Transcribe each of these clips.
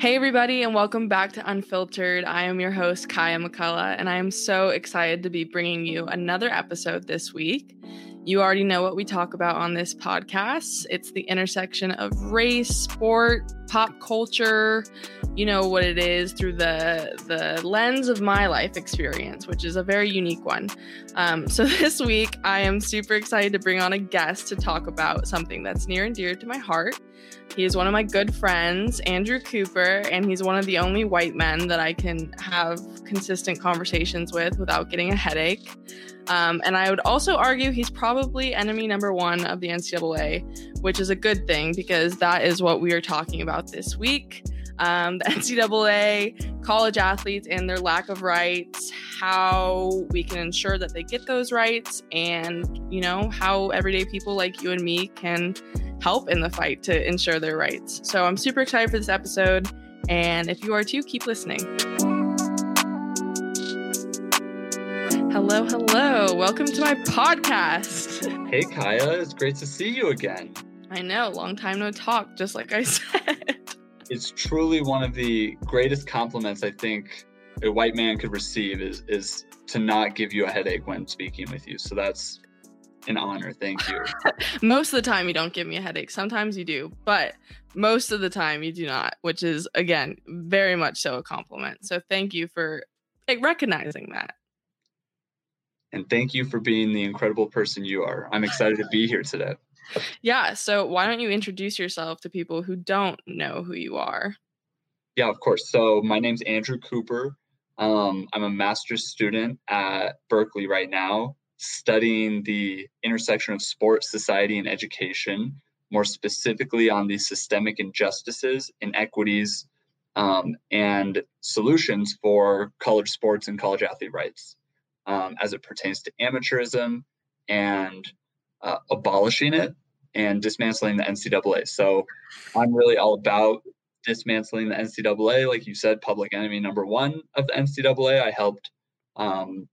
Hey, everybody, and welcome back to Unfiltered. I am your host, Kaiya McCullough, and I am so excited to be bringing you another episode this week. You already know what we talk about on this podcast. It's the intersection of race, sport, pop culture, you know what it is through the the lens of my life experience, which is a very unique one. Um, so this week, I am super excited to bring on a guest to talk about something that's near and dear to my heart. He is one of my good friends, Andrew Cooper, and he's one of the only white men that I can have consistent conversations with without getting a headache. Um, and I would also argue he's probably enemy number one of the NCAA, which is a good thing because that is what we are talking about this week. Um, the NCAA, college athletes, and their lack of rights, how we can ensure that they get those rights, and you know, how everyday people like you and me can help in the fight to ensure their rights. So I'm super excited for this episode. And if you are too, keep listening. Hello, hello. Welcome to my podcast. Hey, Kaiya. It's great to see you again. I know, long time no talk, just like I said. It's truly one of the greatest compliments I think a white man could receive is is to not give you a headache when speaking with you. So that's an honor. Thank you. most of the time, you don't give me a headache. Sometimes you do, but most of the time, you do not, which is, again, very much so a compliment. So thank you for like, recognizing that. And thank you for being the incredible person you are. I'm excited to be here today. Yeah. So why don't you introduce yourself to people who don't know who you are? Yeah, of course. So my name's Andrew Cooper. Um, I'm a master's student at Berkeley right now studying the intersection of sports, society, and education, more specifically on the systemic injustices, inequities, um, and solutions for college sports and college athlete rights um, as it pertains to amateurism and uh, abolishing it and dismantling the NCAA. So I'm really all about dismantling the NCAA. Like you said, public enemy number one of the NCAA. I helped um,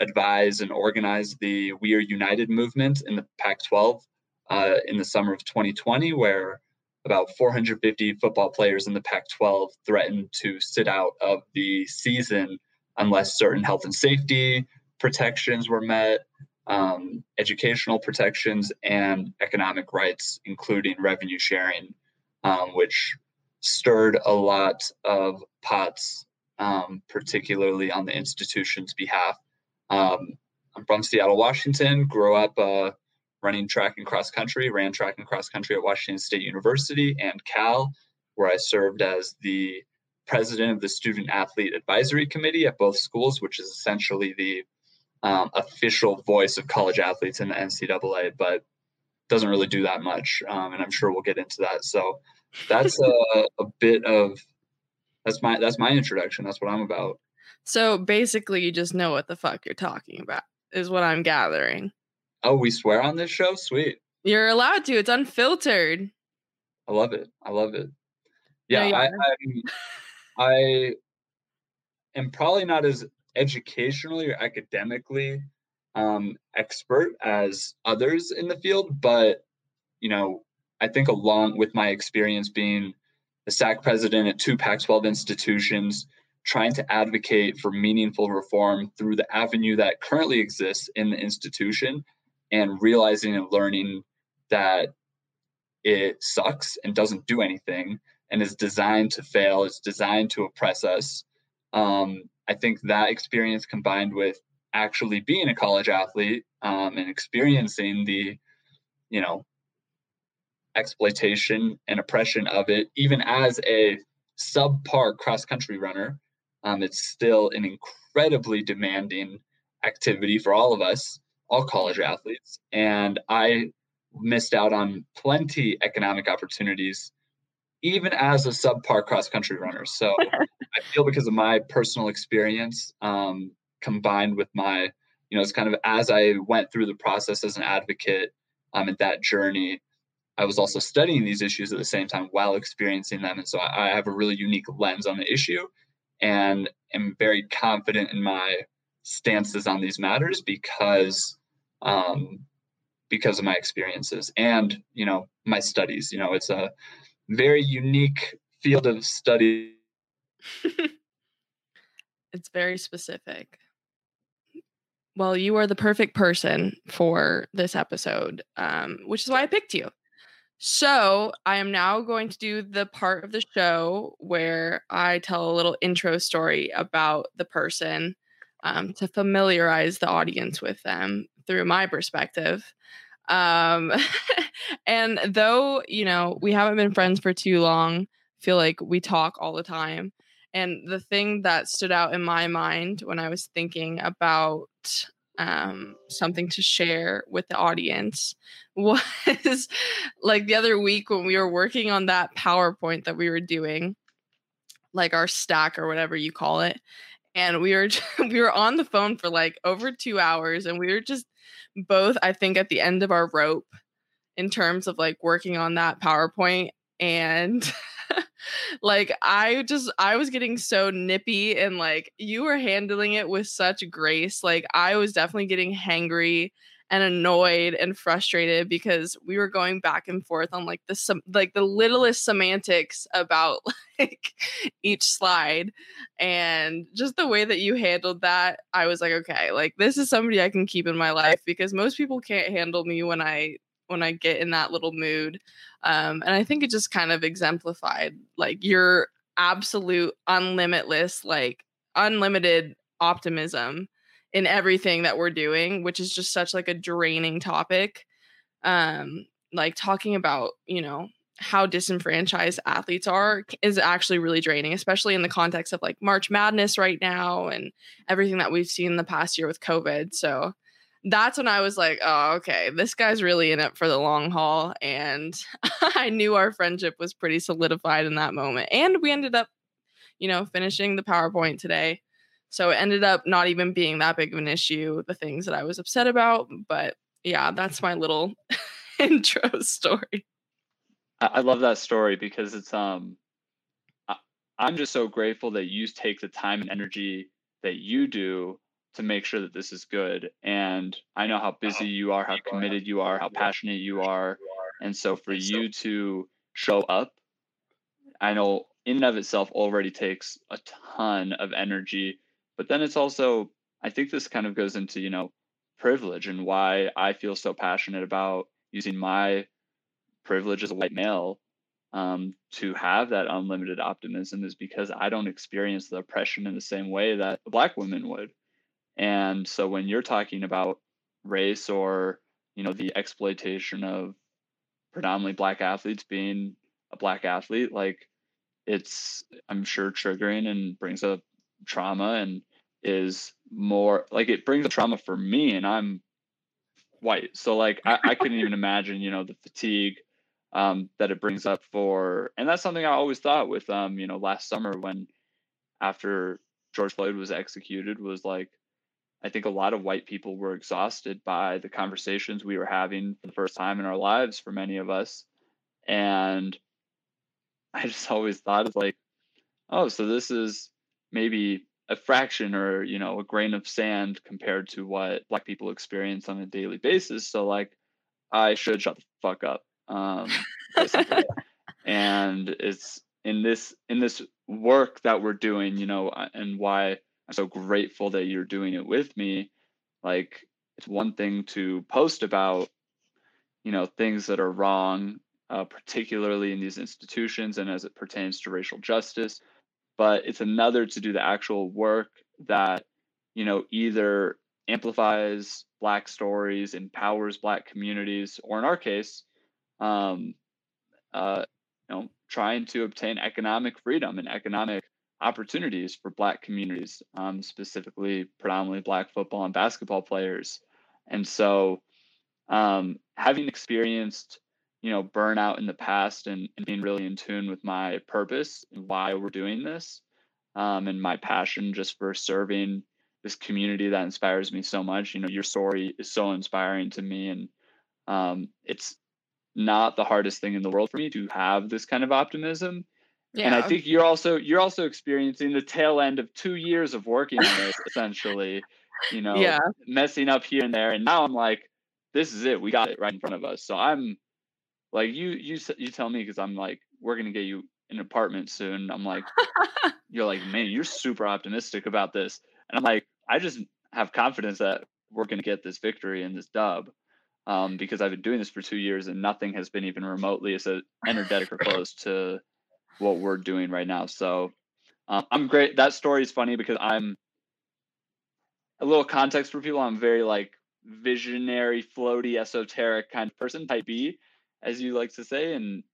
advise and organize the We Are United movement in the Pac 12 uh, in the summer of 2020, where about 450 football players in the Pac 12 threatened to sit out of the season unless certain health and safety protections were met, um, educational protections, and economic rights, including revenue sharing, um, which stirred a lot of pots, um, particularly on the institution's behalf. Um, I'm from Seattle, Washington. Grew up uh, running track and cross country. Ran track and cross country at Washington State University and Cal, where I served as the president of the Student Athlete Advisory Committee at both schools, which is essentially the um, official voice of college athletes in the NCAA, but doesn't really do that much. Um, and I'm sure we'll get into that. So that's a, a bit of that's my that's my introduction. That's what I'm about. So basically, you just know what the fuck you're talking about, is what I'm gathering. Oh, we swear on this show? Sweet. You're allowed to. It's unfiltered. I love it. I love it. Yeah, no, I, I, I am probably not as educationally or academically um, expert as others in the field, but you know, I think along with my experience being the SAC president at two Pac-12 institutions, trying to advocate for meaningful reform through the avenue that currently exists in the institution and realizing and learning that it sucks and doesn't do anything and is designed to fail, it's designed to oppress us. Um, I think that experience combined with actually being a college athlete um, and experiencing the, you know, exploitation and oppression of it, even as a subpar cross country runner, um, it's still an incredibly demanding activity for all of us, all college athletes. And I missed out on plenty economic opportunities, even as a subpar cross country runner. So I feel because of my personal experience, um, combined with my, you know, it's kind of as I went through the process as an advocate um, at that journey, I was also studying these issues at the same time while experiencing them. And so I, I have a really unique lens on the issue and am very confident in my stances on these matters because um, because of my experiences and you know my studies you know it's a very unique field of study. it's very specific. Well, you are the perfect person for this episode, um, which is why I picked you. So, I am now going to do the part of the show where I tell a little intro story about the person um, to familiarize the audience with them through my perspective. Um, and though, you know, we haven't been friends for too long, feel like we talk all the time. And the thing that stood out in my mind when I was thinking about um, something to share with the audience was like the other week when we were working on that PowerPoint that we were doing, like our stack or whatever you call it. And we were we were on the phone for like over two hours, and we were just both, I think, at the end of our rope in terms of like working on that PowerPoint. And like I just I was getting so nippy and like you were handling it with such grace. Like I was definitely getting hangry and annoyed and frustrated because we were going back and forth on like the some like the littlest semantics about like each slide. And just the way that you handled that I was like okay like this is somebody I can keep in my life because most people can't handle me when I when I get in that little mood. Um, and I think it just kind of exemplified like your absolute unlimitless, like unlimited optimism in everything that we're doing, which is just such like a draining topic. Um, like talking about, you know, how disenfranchised athletes are is actually really draining, especially in the context of like March Madness right now and everything that we've seen in the past year with COVID. So that's when I was like, oh, okay, this guy's really in it for the long haul. And I knew our friendship was pretty solidified in that moment. And we ended up, you know, finishing the PowerPoint today. So it ended up not even being that big of an issue, the things that I was upset about. But yeah, that's my little intro story. I love that story because it's um I'm just so grateful that you take the time and energy that you do to make sure that this is good. And I know how busy you are, how committed you are, how passionate you are. And so for you to show up, I know in and of itself already takes a ton of energy. But then it's also, I think this kind of goes into, you know, privilege and why I feel so passionate about using my privilege as a white male um, to have that unlimited optimism is because I don't experience the oppression in the same way that black women would. And so when you're talking about race or, you know, the exploitation of predominantly black athletes being a black athlete, like it's I'm sure triggering and brings up trauma and is more like it brings a trauma for me and I'm white. So like I, I couldn't even imagine, you know, the fatigue um, that it brings up for and that's something I always thought with um, you know, last summer when after George Floyd was executed was like I think a lot of white people were exhausted by the conversations we were having for the first time in our lives for many of us. And I just always thought of like, oh, so this is maybe a fraction or, you know, a grain of sand compared to what black people experience on a daily basis. So like I should shut the fuck up. Um and it's in this in this work that we're doing, you know, and why I'm so grateful that you're doing it with me. Like it's one thing to post about, you know, things that are wrong, uh, particularly in these institutions and as it pertains to racial justice. But it's another to do the actual work that, you know, either amplifies Black stories, empowers Black communities, or in our case, um, uh, you know, trying to obtain economic freedom and economic opportunities for Black communities, um, specifically predominantly Black football and basketball players. And so, um, having experienced, you know, burnout in the past and, and, being really in tune with my purpose and why we're doing this, um, and my passion just for serving this community that inspires me so much. You know, your story is so inspiring to me, and um, it's not the hardest thing in the world for me to have this kind of optimism yeah. And I think you're also you're also experiencing the tail end of two years of working on this, essentially. You know, yeah. messing up here and there, and now I'm like, this is it. We got it right in front of us. So I'm like, you you you tell me because I'm like, we're gonna get you an apartment soon. I'm like, you're like, man, you're super optimistic about this. And I'm like, I just have confidence that we're going to get this victory and this dub um, because I've been doing this for two years and nothing has been even remotely as energetic or close to what we're doing right now. So um, I'm great. That story is funny because I'm a little context for people. I'm very like visionary, floaty, esoteric kind of person, type B, as you like to say, and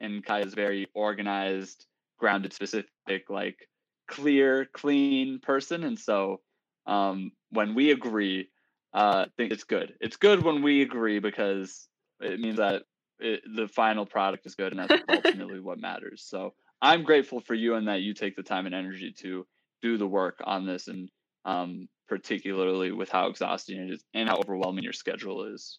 and Kai is very organized, grounded, specific, like clear, clean person. And so um, when we agree, uh, think it's good. It's good when we agree because it means that it, the final product is good, and that's ultimately what matters. So I'm grateful for you and that you take the time and energy to do the work on this, and um, particularly with how exhausting it is and how overwhelming your schedule is.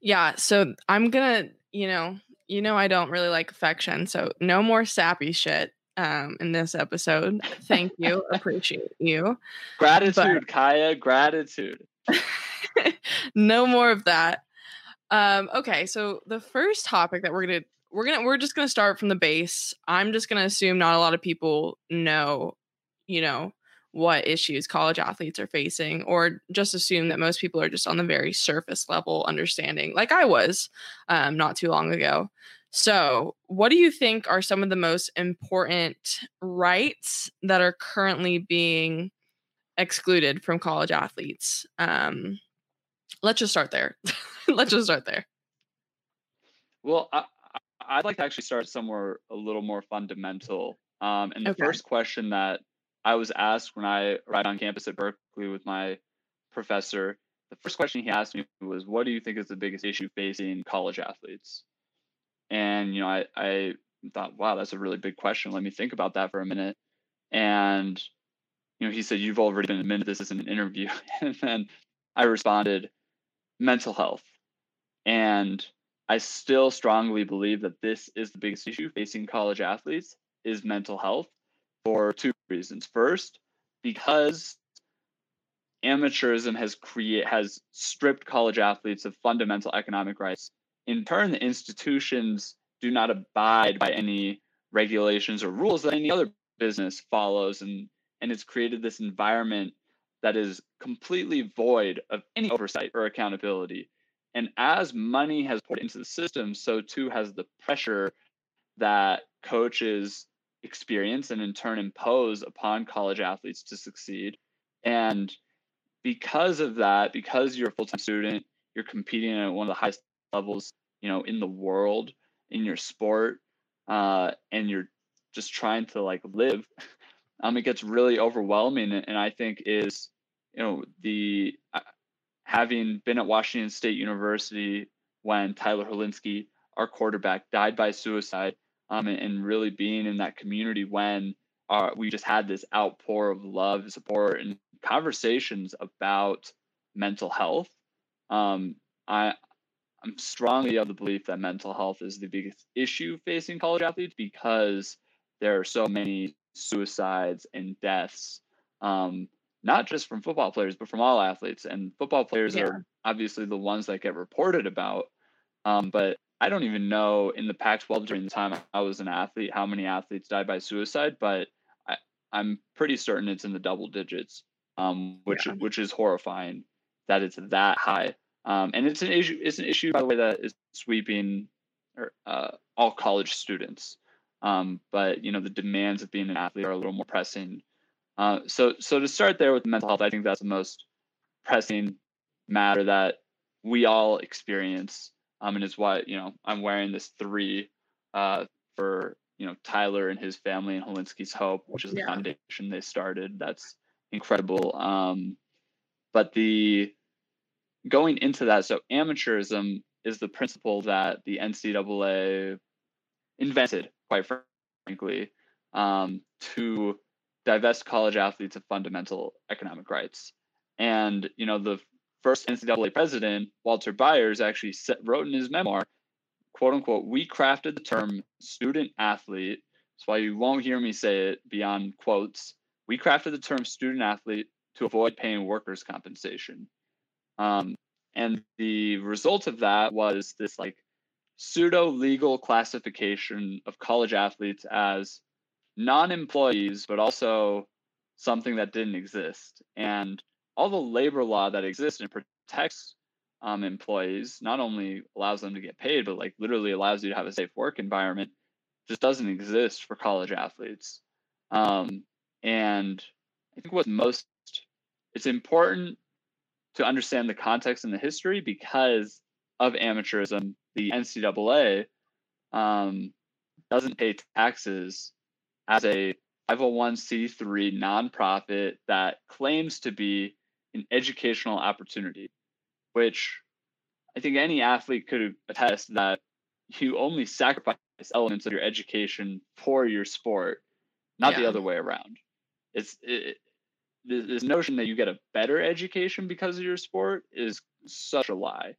Yeah, so I'm gonna, you know, you know, I don't really like affection, so no more sappy shit um, in this episode. Thank you, appreciate you. Gratitude, but, Kaiya, gratitude. no more of that. Um, okay, so the first topic that we're gonna we're gonna we're just gonna start from the base. I'm just gonna assume not a lot of people know, you know, what issues college athletes are facing, or just assume that most people are just on the very surface level understanding, like I was um, not too long ago. So, what do you think are some of the most important rights that are currently being excluded from college athletes? Um, let's just start there. let's just start there. Well, I, I'd like to actually start somewhere a little more fundamental. Um, and the okay. first question that I was asked when I arrived on campus at Berkeley with my professor, the first question he asked me was, "What do you think is the biggest issue facing college athletes?" And you know, I I thought, "Wow, that's a really big question. Let me think about that for a minute." And you know, he said, "You've already been admitted this is an interview," and then I responded, "Mental health." And I still strongly believe that this is the biggest issue facing college athletes is mental health for two reasons. First, because amateurism has create has stripped college athletes of fundamental economic rights. In turn, the institutions do not abide by any regulations or rules that any other business follows and and it's created this environment that is completely void of any oversight or accountability and as money has poured into the system, so too has the pressure that coaches experience and in turn impose upon college athletes to succeed. And because of that, because you're a full time student, you're competing at one of the highest levels, you know, in the world in your sport, uh, and you're just trying to like live. Um, it gets really overwhelming, and I think is, you know, the having been at Washington State University when Tyler Hilinski, our quarterback, died by suicide, um, and, and really being in that community when uh, we just had this outpour of love, and support, and conversations about mental health. Um, I I'm strongly of the belief that mental health is the biggest issue facing college athletes because there are so many suicides and deaths um, not just from football players, but from all athletes. And football players yeah. are obviously the ones that get reported about. Um, but I don't even know in the Pac 12 during the time I was an athlete how many athletes died by suicide, but I, am pretty certain it's in the double digits, um, which yeah. which is horrifying that it's that high. Um, and it's an issue. It's an issue, by the way, that is sweeping or, uh, all college students. Um, but you know, the demands of being an athlete are a little more pressing uh, so, so to start there with mental health, I think that's the most pressing matter that we all experience, um, and it's why you know I'm wearing this three uh, for you know Tyler and his family and Hilinski's Hope, which is the yeah. foundation they started. That's incredible. Um, but the going into that, so amateurism is the principle that the NCAA invented, quite frankly, um, to divest college athletes of fundamental economic rights. And you know, the first NCAA president, Walter Byers, actually set, wrote in his memoir, "quote unquote," we crafted the term student athlete. That's why you won't hear me say it beyond quotes. We crafted the term student athlete to avoid paying workers' compensation. Um, and the result of that was this like pseudo legal classification of college athletes as non employees, but also something that didn't exist. And all the labor law that exists and protects um, employees not only allows them to get paid, but like literally allows you to have a safe work environment, just doesn't exist for college athletes. Um, and I think what's most it's important to understand the context and the history because of amateurism. The NCAA um, doesn't pay taxes as a 501c3 nonprofit that claims to be an educational opportunity, which I think any athlete could attest that you only sacrifice elements of your education for your sport, not yeah. the other way around. It's it, this notion that you get a better education because of your sport is such a lie.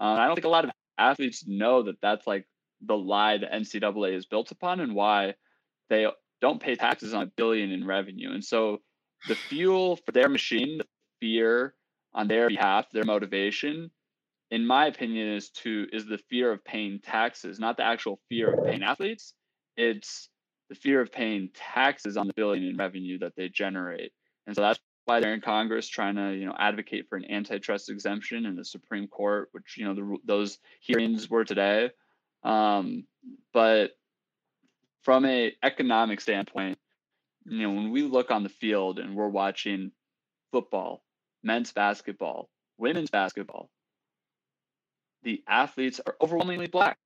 Um, I don't think a lot of athletes know that that's like the lie the NCAA is built upon and why they don't pay taxes on a billion in revenue. And so the fuel for their machine, the fear on their behalf, their motivation, in my opinion, is to is the fear of paying taxes, not the actual fear of paying athletes. It's the fear of paying taxes on the billion in revenue that they generate. And so that's why they're in Congress trying to, you know, advocate for an antitrust exemption in the Supreme Court, which, you know, the, those hearings were today. Um, but from a economic standpoint, you know, when we look on the field and we're watching football, men's basketball, women's basketball, the athletes are overwhelmingly black,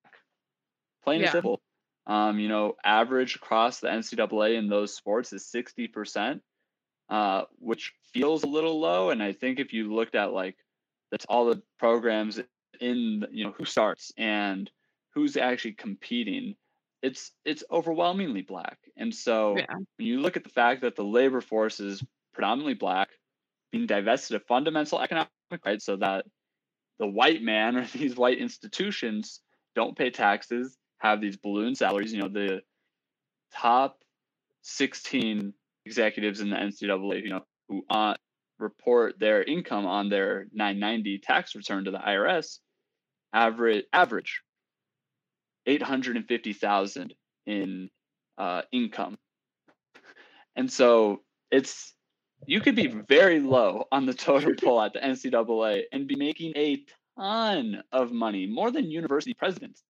plain yeah. and simple. Um, you know, average across the NCAA in those sports is 60%, uh, which feels a little low. And I think if you looked at like that's all the programs in, you know, who starts and who's actually competing, it's it's overwhelmingly black. And so yeah. when you look at the fact that the labor force is predominantly black, being divested of fundamental economic rights so that the white man or these white institutions don't pay taxes, have these balloon salaries. You know, the top 16 executives in the NCAA, you know, who uh, report their income on their 990 tax return to the IRS, average average 850,000 in uh, income. And so it's you could be very low on the totem pole at the NCAA and be making a ton of money, more than university presidents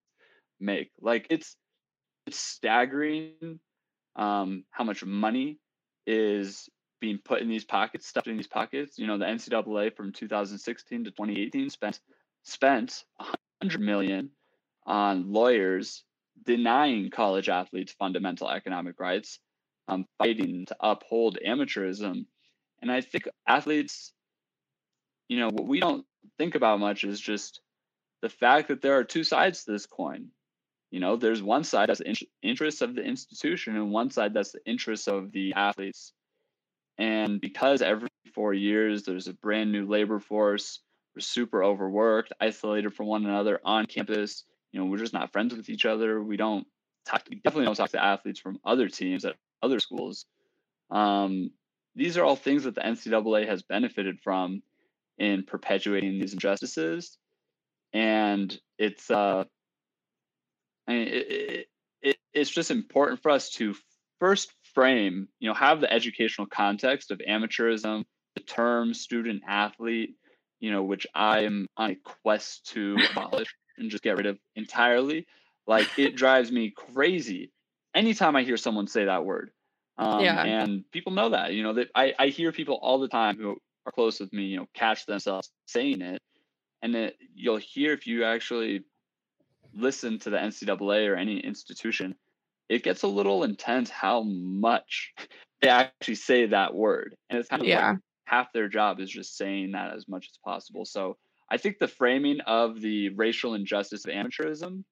make. Like it's it's staggering um, how much money is being put in these pockets, stuffed in these pockets. You know, the NCAA from 2016 to 2018 spent spent 100 million on lawyers denying college athletes fundamental economic rights, um, fighting to uphold amateurism. And I think athletes, you know, what we don't think about much is just the fact that there are two sides to this coin. You know, there's one side that's the in- interests of the institution, and one side that's the interests of the athletes. And because every four years there's a brand new labor force, we're super overworked, isolated from one another on campus. You know, we're just not friends with each other. We don't talk. We definitely don't talk to athletes from other teams at other schools. Um, these are all things that the NCAA has benefited from in perpetuating these injustices, and it's uh, I mean, it, it, it's just important for us to first frame, you know, have the educational context of amateurism, the term student athlete, you know, which I'm on a quest to abolish and just get rid of entirely. Like it drives me crazy anytime I hear someone say that word. Um, yeah. And people know that, you know, that I, I hear people all the time who are close with me, you know, catch themselves saying it. And it, you'll hear if you actually listen to the NCAA or any institution, it gets a little intense how much they actually say that word. And it's kind of yeah. like half their job is just saying that as much as possible. So I think the framing of the racial injustice of amateurism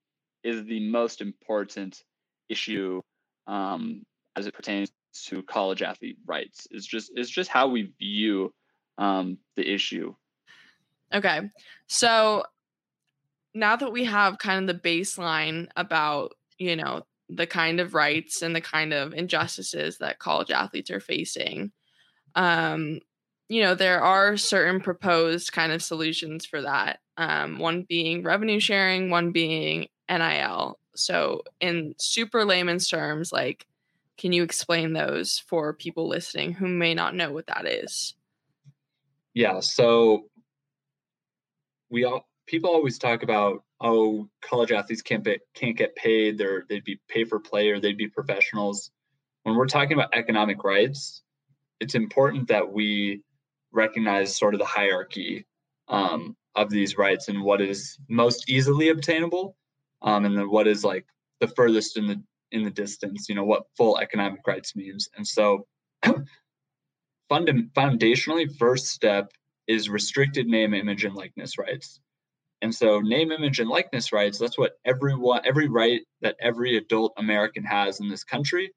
is the most important issue um, as it pertains to college athlete rights. Is just is just how we view um, the issue. Okay, so now that we have kind of the baseline about you know the kind of rights and the kind of injustices that college athletes are facing um you know there are certain proposed kind of solutions for that um one being revenue sharing one being NIL. So, in super layman's terms, like, can you explain those for people listening who may not know what that is? Yeah. So, we all people always talk about oh college athletes can't be, can't get paid they're they'd be pay for play or they'd be professionals when we're talking about economic rights it's important that we recognize sort of the hierarchy um, of these rights and what is most easily obtainable um, and then what is like the furthest in the in the distance you know what full economic rights means. And so fund- foundationally first step is restricted name image and likeness rights. And so name image and likeness rights that's what everyone every right that every adult american has in this country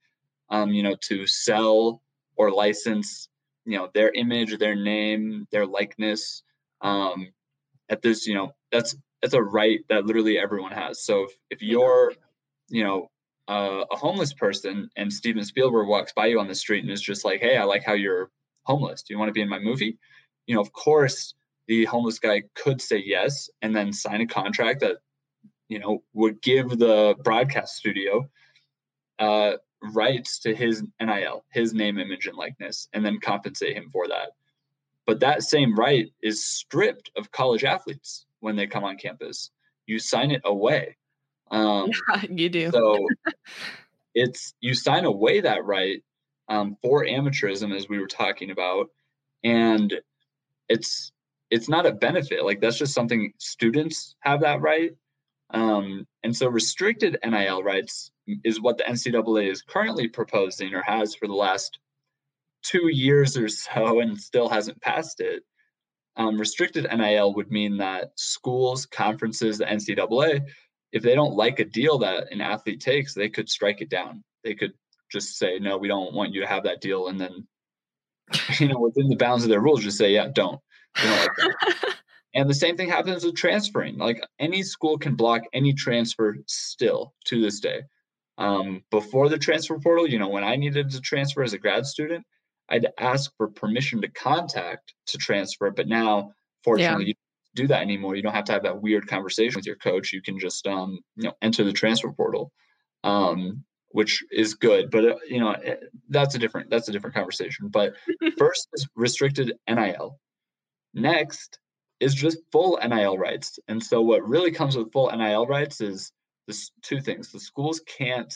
um, you know to sell or license you know their image their name their likeness um, at this you know that's that's a right that literally everyone has. So if, if you're you know uh, a homeless person and steven spielberg walks by you on the street and is just like hey i like how you're homeless do you want to be in my movie you know of course the homeless guy could say yes and then sign a contract that you know would give the broadcast studio uh, rights to his NIL, his name, image, and likeness, and then compensate him for that. But that same right is stripped of college athletes when they come on campus. You sign it away. Um, you do. so it's you sign away that right um, for amateurism, as we were talking about, and it's it's not a benefit. Like that's just something students have that right. Um, and so restricted NIL rights is what the NCAA is currently proposing or has for the last two years or so and still hasn't passed it. Um, restricted NIL would mean that schools, conferences, the NCAA, if they don't like a deal that an athlete takes, they could strike it down. They could just say, no, we don't want you to have that deal. And then, you know, within the bounds of their rules, just say, yeah, don't. don't like and the same thing happens with transferring. Like any school can block any transfer still to this day. Um, before the transfer portal, you know, when I needed to transfer as a grad student, I'd ask for permission to contact to transfer. But now, fortunately, yeah. you do that anymore. You don't have to have that weird conversation with your coach. You can just, um, you know, enter the transfer portal, um, which is good. But uh, you know, eh, that's a different that's a different conversation. But first is restricted NIL. Next is just full NIL rights. And so, what really comes with full NIL rights is this two things the schools can't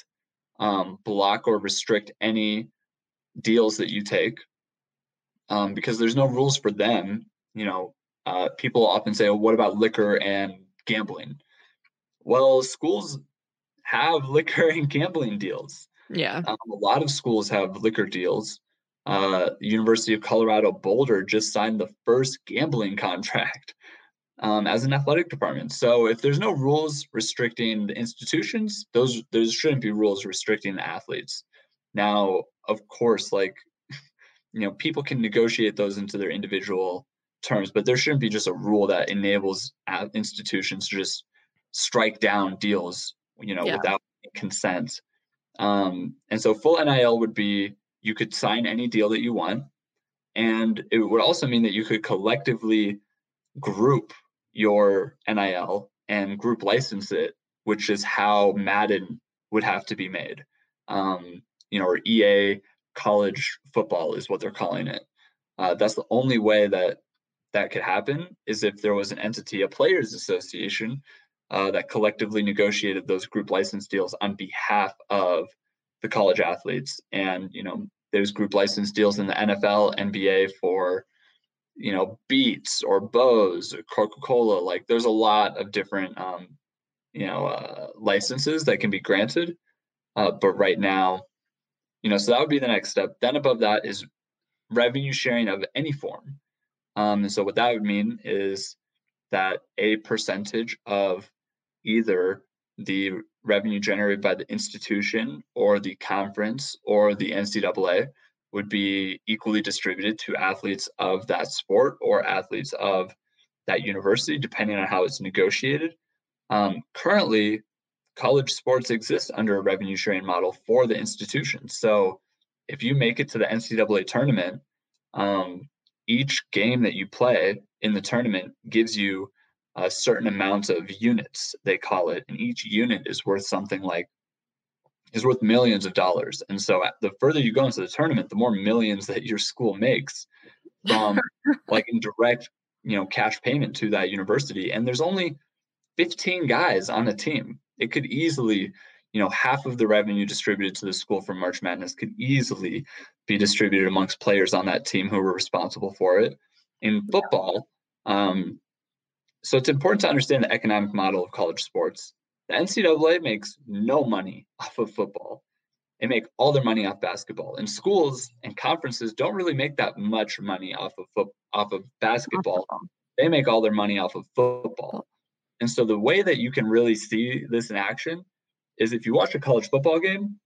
um, block or restrict any deals that you take um, because there's no rules for them you know uh, people often say oh, what about liquor and gambling well schools have liquor and gambling deals yeah um, a lot of schools have liquor deals uh, university of colorado boulder just signed the first gambling contract um, as an athletic department. So if there's no rules restricting the institutions, those there shouldn't be rules restricting the athletes. Now, of course, like you know, people can negotiate those into their individual terms, but there shouldn't be just a rule that enables institutions to just strike down deals, you know, yeah. without consent. Um, and so full NIL would be you could sign any deal that you want. And it would also mean that you could collectively group your NIL and group license it, which is how Madden would have to be made. Um, you know, or EA college football is what they're calling it. Uh, that's the only way that that could happen is if there was an entity, a players association, uh, that collectively negotiated those group license deals on behalf of the college athletes. And you know, there's group license deals in the NFL, NBA for you know beats or Bose or coca-cola. Like there's a lot of different um, you know uh, licenses that can be granted uh, but right now you know so that would be the next step. Then above that is revenue sharing of any form um, and so what that would mean is that a percentage of either the revenue generated by the institution or the conference or the ncaa would be equally distributed to athletes of that sport or athletes of that university, depending on how it's negotiated. Um, currently, college sports exist under a revenue sharing model for the institution. So if you make it to the NCAA tournament, um, each game that you play in the tournament gives you a certain amount of units, they call it, and each unit is worth something like is worth millions of dollars. And so uh, the further you go into the tournament, the more millions that your school makes from like in direct, you know, cash payment to that university. And there's only 15 guys on a team. It could easily, you know, half of the revenue distributed to the school from March Madness could easily be distributed amongst players on that team who were responsible for it. In football, um, so it's important to understand the economic model of college sports. The NCAA makes no money off of football. They make all their money off basketball. And schools and conferences don't really make that much money off of foot, off of basketball. They make all their money off of football. And so the way that you can really see this in action is if you watch a college football game,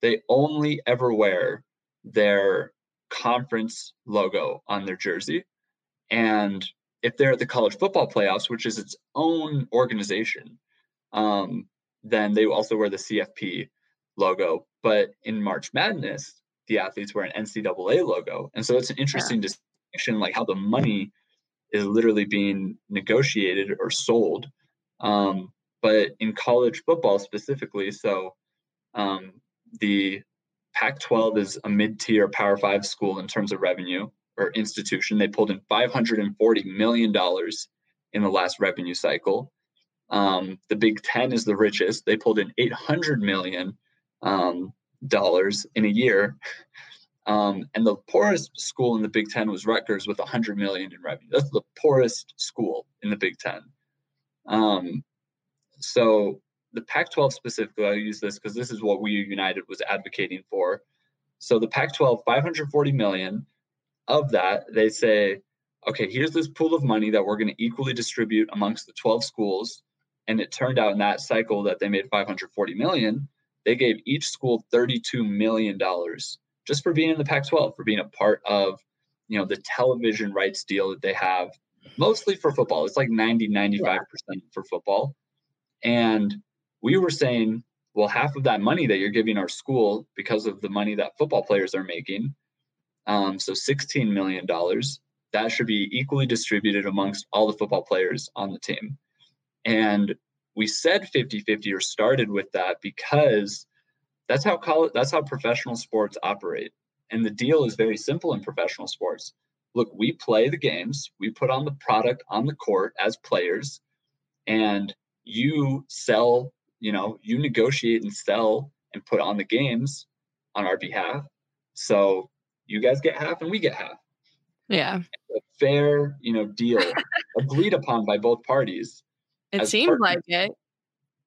they only ever wear their conference logo on their jersey. And if they're at the college football playoffs, which is its own organization, um, then they also wear the CFP logo. But in March Madness, the athletes wear an NCAA logo. And so it's an interesting yeah. distinction, like how the money is literally being negotiated or sold. Um, but in college football specifically, so um, the Pac 12 is a mid tier Power Five school in terms of revenue or institution. They pulled in $540 million in the last revenue cycle. Um, the Big Ten is the richest. They pulled in 800 million um, in a year. Um, and the poorest school in the Big Ten was Rutgers with 100 million in revenue. That's the poorest school in the Big Ten. Um, so the Pac-12 specifically, I'll use this because this is what We United was advocating for. So the Pac-12, 540 million. Of that, they say, okay, here's this pool of money that we're going to equally distribute amongst the 12 schools and it turned out in that cycle that they made 540 million they gave each school 32 million dollars just for being in the Pac-12 for being a part of you know the television rights deal that they have mostly for football it's like 90 95% yeah. for football and we were saying well half of that money that you're giving our school because of the money that football players are making um, so 16 million dollars that should be equally distributed amongst all the football players on the team and we said 50-50 or started with that because that's how college, that's how professional sports operate. And the deal is very simple in professional sports. Look, we play the games, we put on the product on the court as players, and you sell, you know, you negotiate and sell and put on the games on our behalf. So you guys get half and we get half. Yeah. A fair, you know, deal agreed upon by both parties. It seems like it.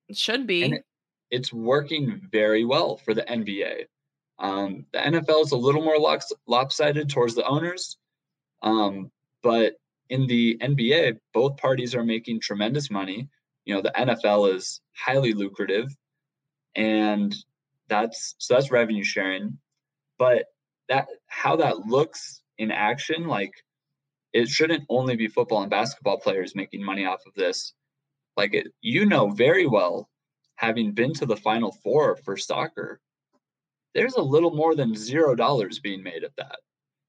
It should be. It, it's working very well for the NBA. Um, the NFL is a little more lopsided towards the owners, um, but in the NBA, both parties are making tremendous money. You know, the NFL is highly lucrative, and that's so that's revenue sharing. But that how that looks in action, like it shouldn't only be football and basketball players making money off of this like it, you know very well, having been to the Final Four for soccer, there's a little more than zero dollars being made at that.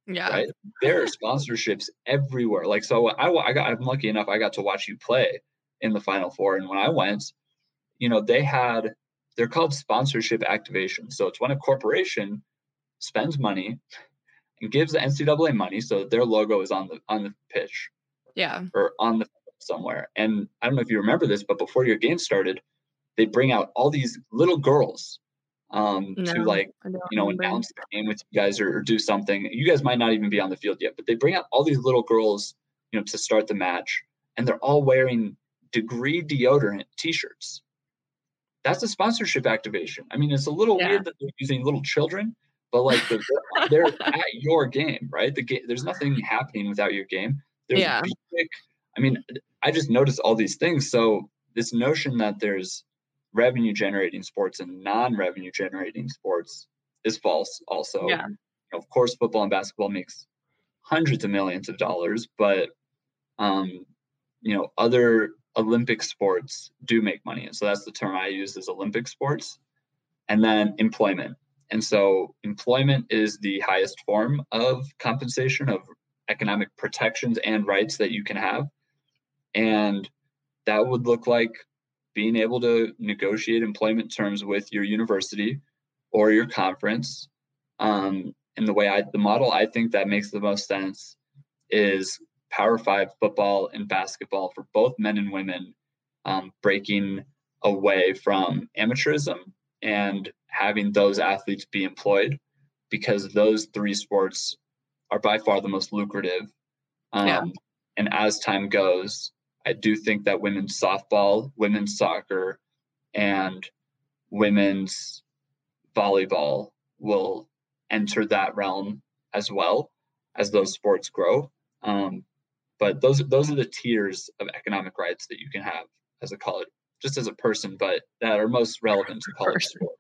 Yeah. Right. There are sponsorships everywhere. Like so, I I got I'm lucky enough I got to watch you play in the Final Four, and when I went, you know they had they're called sponsorship activation. So it's when a corporation spends money and gives the NCAA money so that their logo is on the on the pitch. Yeah. Or on the somewhere. And I don't know if you remember this, but before your game started, they bring out all these little girls um, no, to like you know remember. announce the game with you guys or, or, do something. You guys might not even be on the field yet, but they bring out all these little girls, you know, to start the match, and they're all wearing degree deodorant T-shirts. That's a sponsorship activation. I mean, it's a little yeah. weird that they're using little children, but like the, they're, they're at your game, right? The game, there's nothing happening without your game. There's yeah. I mean, I just noticed all these things. So this notion that there's revenue generating sports and non-revenue generating sports is false also. Yeah. Of course, football and basketball makes hundreds of millions of dollars, but um, you know, other Olympic sports do make money. And so that's the term I use is Olympic sports. And then employment. And so employment is the highest form of compensation of economic protections and rights that you can have. And that would look like being able to negotiate employment terms with your university or your conference. Um, and the way I, the model I think that makes the most sense is Power Five football and basketball for both men and women, um, breaking away from amateurism and having those athletes be employed because those three sports are by far the most lucrative. Um, yeah. And as time goes, I do think that women's softball, women's soccer, and women's volleyball will enter that realm as well as those sports grow. Um, but those those are the tiers of economic rights that you can have as a college, just as a person, but that are most relevant to college sport.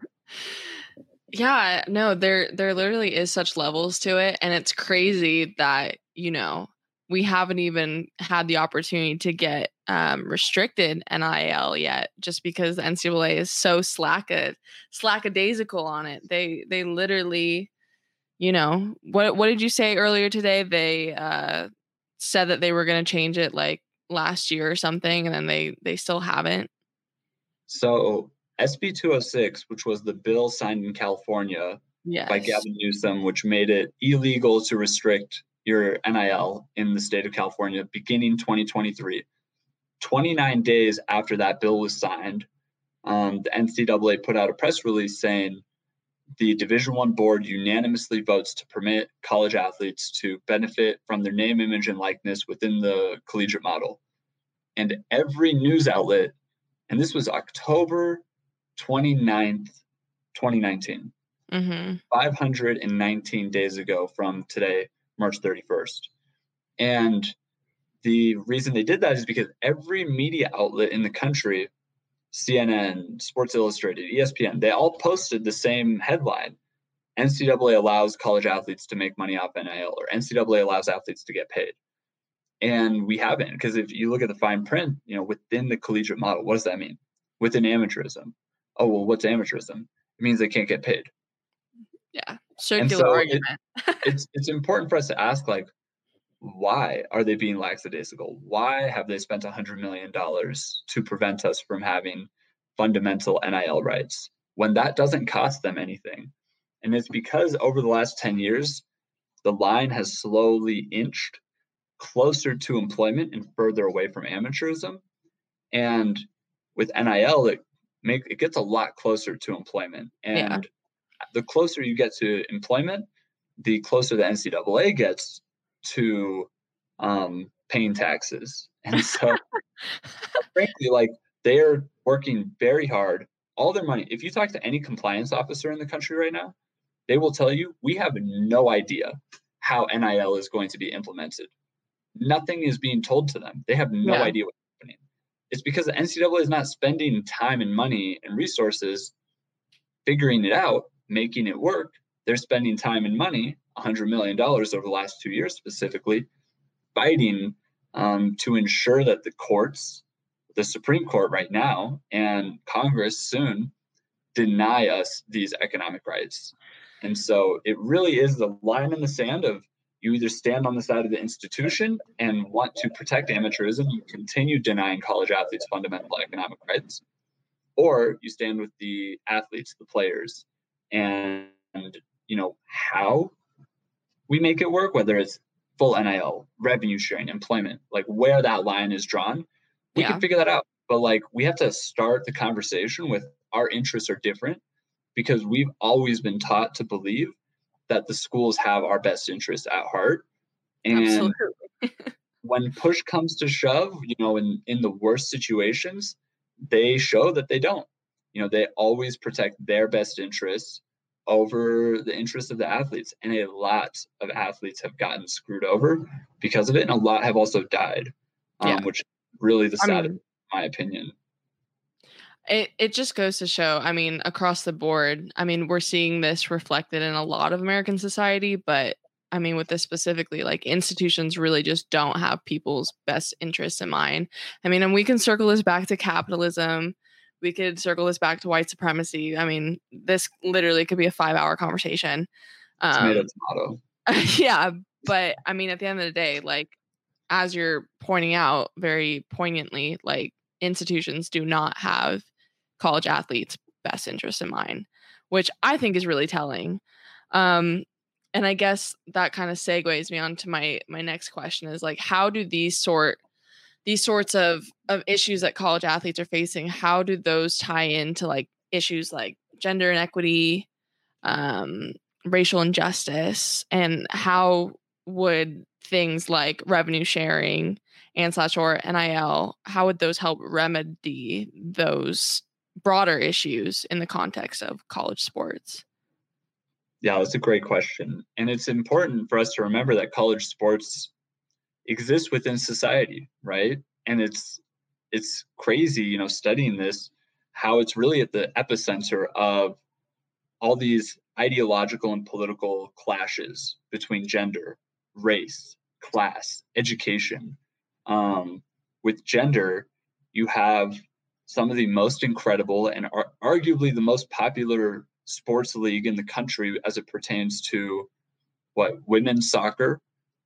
Yeah, no, there there literally is such levels to it, and it's crazy that you know we haven't even had the opportunity to get um, restricted NIL yet, just because the NCAA is so slack a slackadaisical on it. They they literally, you know, what what did you say earlier today? They uh, said that they were going to change it like last year or something, and then they they still haven't. So SB 206, which was the bill signed in California yes. by Gavin Newsom, which made it illegal to restrict your NIL in the state of California beginning 2023. 29 days after that bill was signed, um, the NCAA put out a press release saying the Division One board unanimously votes to permit college athletes to benefit from their name, image, and likeness within the collegiate model. And every news outlet, and this was October 29th, 2019, mm-hmm. 519 days ago from today, March 31st. And the reason they did that is because every media outlet in the country, CNN, Sports Illustrated, ESPN, they all posted the same headline. NCAA allows college athletes to make money off NIL, or NCAA allows athletes to get paid. And we haven't, because if you look at the fine print, you know, within the collegiate model, what does that mean? Within amateurism. Oh, well, what's amateurism? It means they can't get paid. Yeah circular so argument. it, it's it's important for us to ask like why are they being lackadaisical? Why have they spent $100 million to prevent us from having fundamental NIL rights when that doesn't cost them anything? And it's hmm. because over the last 10 years, the line has slowly inched closer to employment and further away from amateurism. And with NIL, it make it gets a lot closer to employment. And yeah the closer you get to employment, the closer the NCAA gets to um, paying taxes. And so, frankly, like they're working very hard. All their money, if you talk to any compliance officer in the country right now, they will tell you we have no idea how NIL is going to be implemented. Nothing is being told to them. They have no yeah. idea what's happening. It's because the NCAA is not spending time and money and resources figuring it out making it work, they're spending time and money, $100 million over the last two years specifically, fighting um, to ensure that the courts, the Supreme Court right now, and Congress soon deny us these economic rights. And so it really is the line in the sand of you either stand on the side of the institution and want to protect amateurism, you continue denying college athletes fundamental economic rights, or you stand with the athletes, the players, and you know how we make it work, whether it's full NIL, revenue sharing, employment, like where that line is drawn, we yeah. can figure that out. But like we have to start the conversation with our interests are different because we've always been taught to believe that the schools have our best interests at heart. And when push comes to shove, you know, in, in the worst situations, they show that they don't you know they always protect their best interests over the interests of the athletes and a lot of athletes have gotten screwed over because of it and a lot have also died um, yeah. which really the sad I mean, my opinion it, it just goes to show i mean across the board i mean we're seeing this reflected in a lot of american society but i mean with this specifically like institutions really just don't have people's best interests in mind i mean and we can circle this back to capitalism we could circle this back to white supremacy. I mean, this literally could be a five hour conversation. Um, tomato. yeah, but I mean, at the end of the day, like as you're pointing out very poignantly, like institutions do not have college athletes' best interest in mind, which I think is really telling. Um, and I guess that kind of segues me on to my my next question is like how do these sort these sorts of of issues that college athletes are facing how do those tie into like issues like gender inequity um racial injustice and how would things like revenue sharing and slash or nil how would those help remedy those broader issues in the context of college sports? Yeah that's a great question and it's important for us to remember that college sports exist within society right? And it's it's crazy you know studying this how it's really at the epicenter of all these ideological and political clashes between gender race class education. Um, with gender, you have some of the most incredible and ar- arguably the most popular sports league in the country as it pertains to what women's soccer,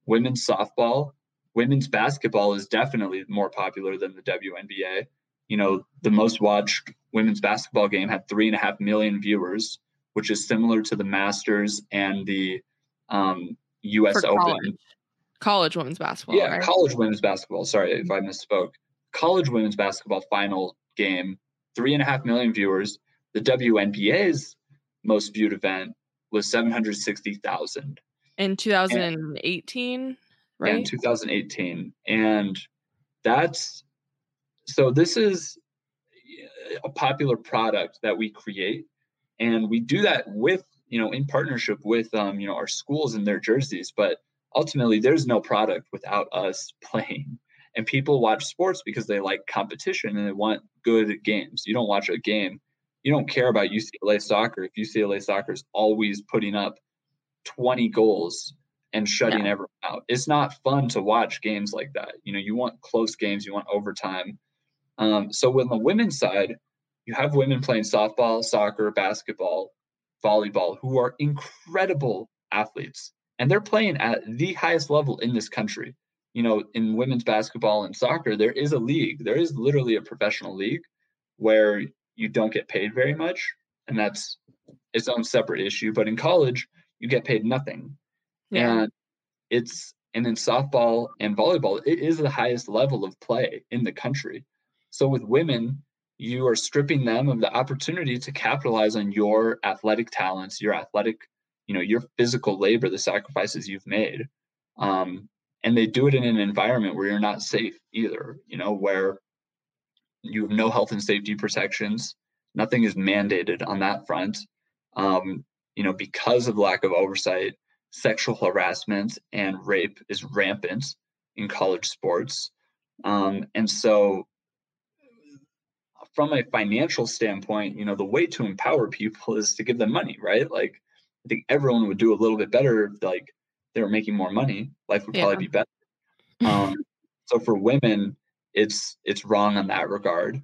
women's softball, women's basketball is definitely more popular than the WNBA. You know, the most watched women's basketball game had three and a half million viewers, which is similar to the Masters and the um, U.S. Open college women's basketball. Yeah, right? college women's basketball. Sorry if I misspoke. College women's basketball final game, three and a half million viewers. The WNBA's most viewed event was 760,000. In 2018, right? In 2018. And that's so this is a popular product that we create and we do that with you know in partnership with um, you know our schools and their jerseys but ultimately there's no product without us playing and people watch sports because they like competition and they want good games you don't watch a game you don't care about ucla soccer if ucla soccer is always putting up 20 goals and shutting everyone out it's not fun to watch games like that you know you want close games you want overtime um, so with the women's side you have women playing softball soccer basketball volleyball who are incredible athletes and they're playing at the highest level in this country. You know, in women's basketball and soccer, there is a league. There is literally a professional league where you don't get paid very much, and that's its own separate issue. But in college, you get paid nothing, yeah. and it's and in softball and volleyball, it is the highest level of play in the country. So with women, you are stripping them of the opportunity to capitalize on your athletic talents, your athletic you know your physical labor the sacrifices you've made um, and they do it in an environment where you're not safe either you know where you have no health and safety protections nothing is mandated on that front um, you know because of lack of oversight sexual harassment and rape is rampant in college sports um, and so from a financial standpoint you know the way to empower people is to give them money right like I think everyone would do a little bit better if like they were making more money. Life would probably be better. Um, so for women, it's it's wrong on that regard.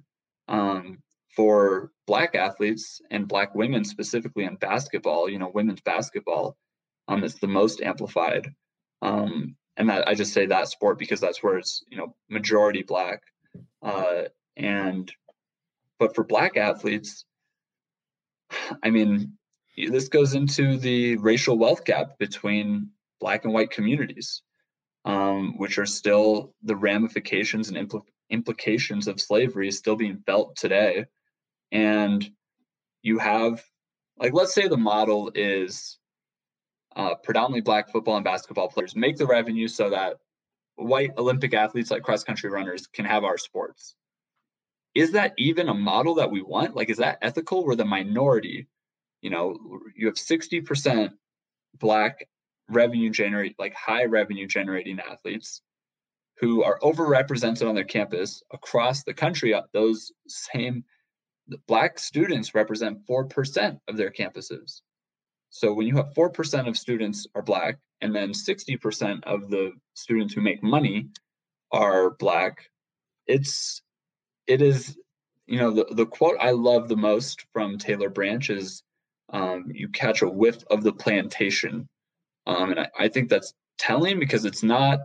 Um, for black athletes and black women specifically in basketball, you know, women's basketball, um, it's the most amplified. Um, and that I just say that sport because that's where it's you know majority black. Uh, and but for black athletes, I mean, this goes into the racial wealth gap between black and white communities, um, which are still the ramifications and impl- implications of slavery still being felt today. And you have, like, let's say the model is uh, predominantly black football and basketball players make the revenue so that white Olympic athletes like cross country runners can have our sports. Is that even a model that we want? Like, is that ethical? Where the minority you know you have 60% black revenue generate like high revenue generating athletes who are overrepresented on their campus across the country uh, those same black students represent 4% of their campuses so when you have 4% of students are black and then 60% of the students who make money are black it's it is you know the, the quote i love the most from taylor branch is um, you catch a whiff of the plantation. Um, and I, I think that's telling because it's not,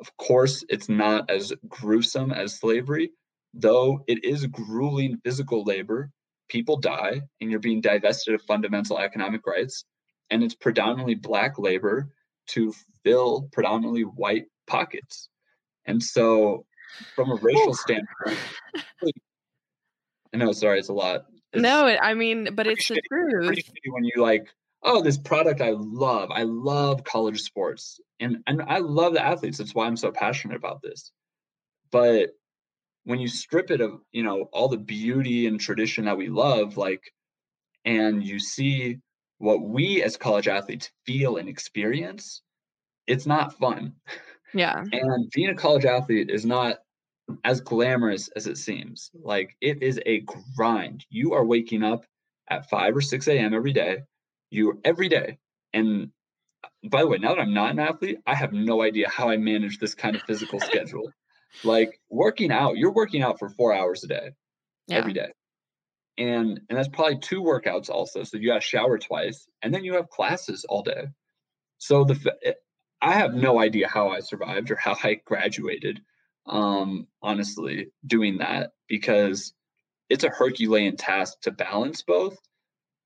of course, it's not as gruesome as slavery, though it is grueling physical labor, people die and you're being divested of fundamental economic rights. And it's predominantly black labor to fill predominantly white pockets. And so, from a racial standpoint, I know, sorry, it's a lot. It's no, I mean, but it's the truth. When you like, oh, this product I love, I love college sports, and and I love the athletes. That's why I'm so passionate about this. But when you strip it of you know all the beauty and tradition that we love like and you see what we as college athletes feel and experience it's not fun. Yeah. And being a college athlete is not as glamorous as it seems. Like it is a grind. You are waking up at 5 or 6 a.m every day. You every day. And uh, by the way now that i'm not an athlete i have no idea how i manage this kind of physical schedule like working out, you're working out for four hours a day, yeah. every day. And and that's probably two workouts also. So you got to shower twice, and then you have classes all day. So the eh, I have no idea how I survived or how I graduated. Um, honestly, doing that because it's a Herculean task to balance both,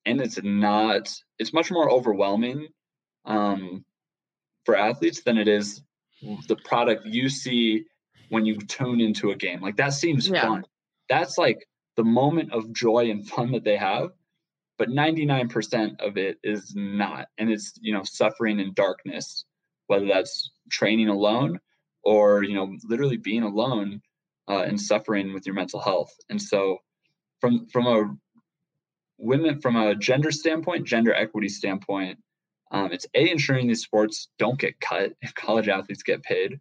and it's not. It's much more overwhelming um, for athletes than it is the product you see when you tune into a game. Like that seems yeah. fun. That's like the moment of joy and fun that they have. But 99% of it is not. And it's, you know, suffering in darkness, whether that's training alone or, you know, literally being alone uh, and suffering with your mental health. And so from from a women from a gender standpoint, gender equity standpoint, um, it's a ensuring these sports don't get cut if college athletes get paid,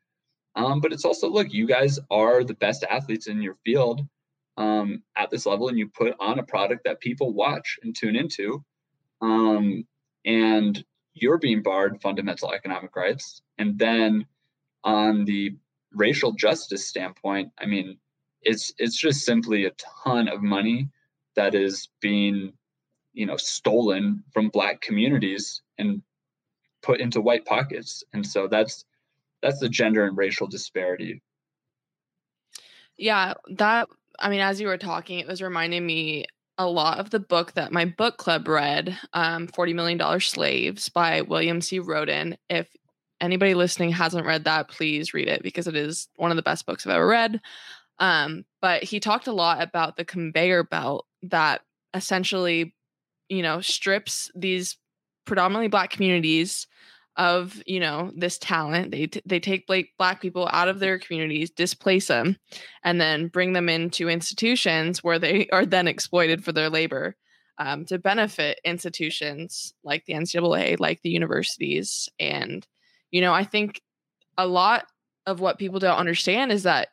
um, but it's also look, you guys are the best athletes in your field um, at this level, and you put on a product that people watch and tune into. Um, and you're being barred fundamental economic rights. And then on the racial justice standpoint, I mean, it's it's just simply a ton of money that is being, you know, stolen from black communities and put into white pockets. And so that's that's the gender and racial disparity. Yeah, that I mean, as you were talking, it was reminding me a lot of the book that my book club read, um, $40 Million Slaves by William C. Rhoden. If anybody listening hasn't read that, please read it because it is one of the best books I've ever read. Um, but he talked a lot about the conveyor belt that essentially, you know, strips these predominantly black communities of you know this talent. They t- they take black black people out of their communities displace them and then bring them into institutions where they are then exploited for their labor um, to benefit institutions like the ncaa like the universities. And you know i think a lot of what people don't understand is that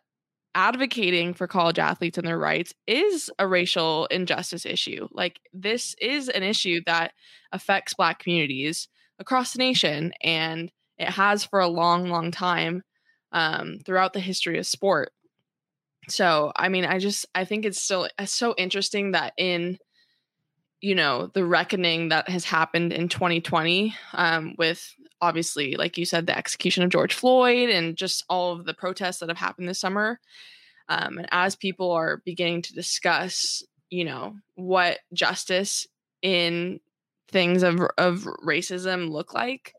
advocating for college athletes and their rights is a racial injustice issue. Like this is an issue that affects black communities across the nation, and it has for a long, long time um, throughout the history of sport. So, I mean, I just I think it's still it's so interesting that in you know the reckoning that has happened in 2020 um, with obviously like you said the execution of george floyd and just all of the protests that have happened this summer um, and as people are beginning to discuss you know what justice in things of of racism look like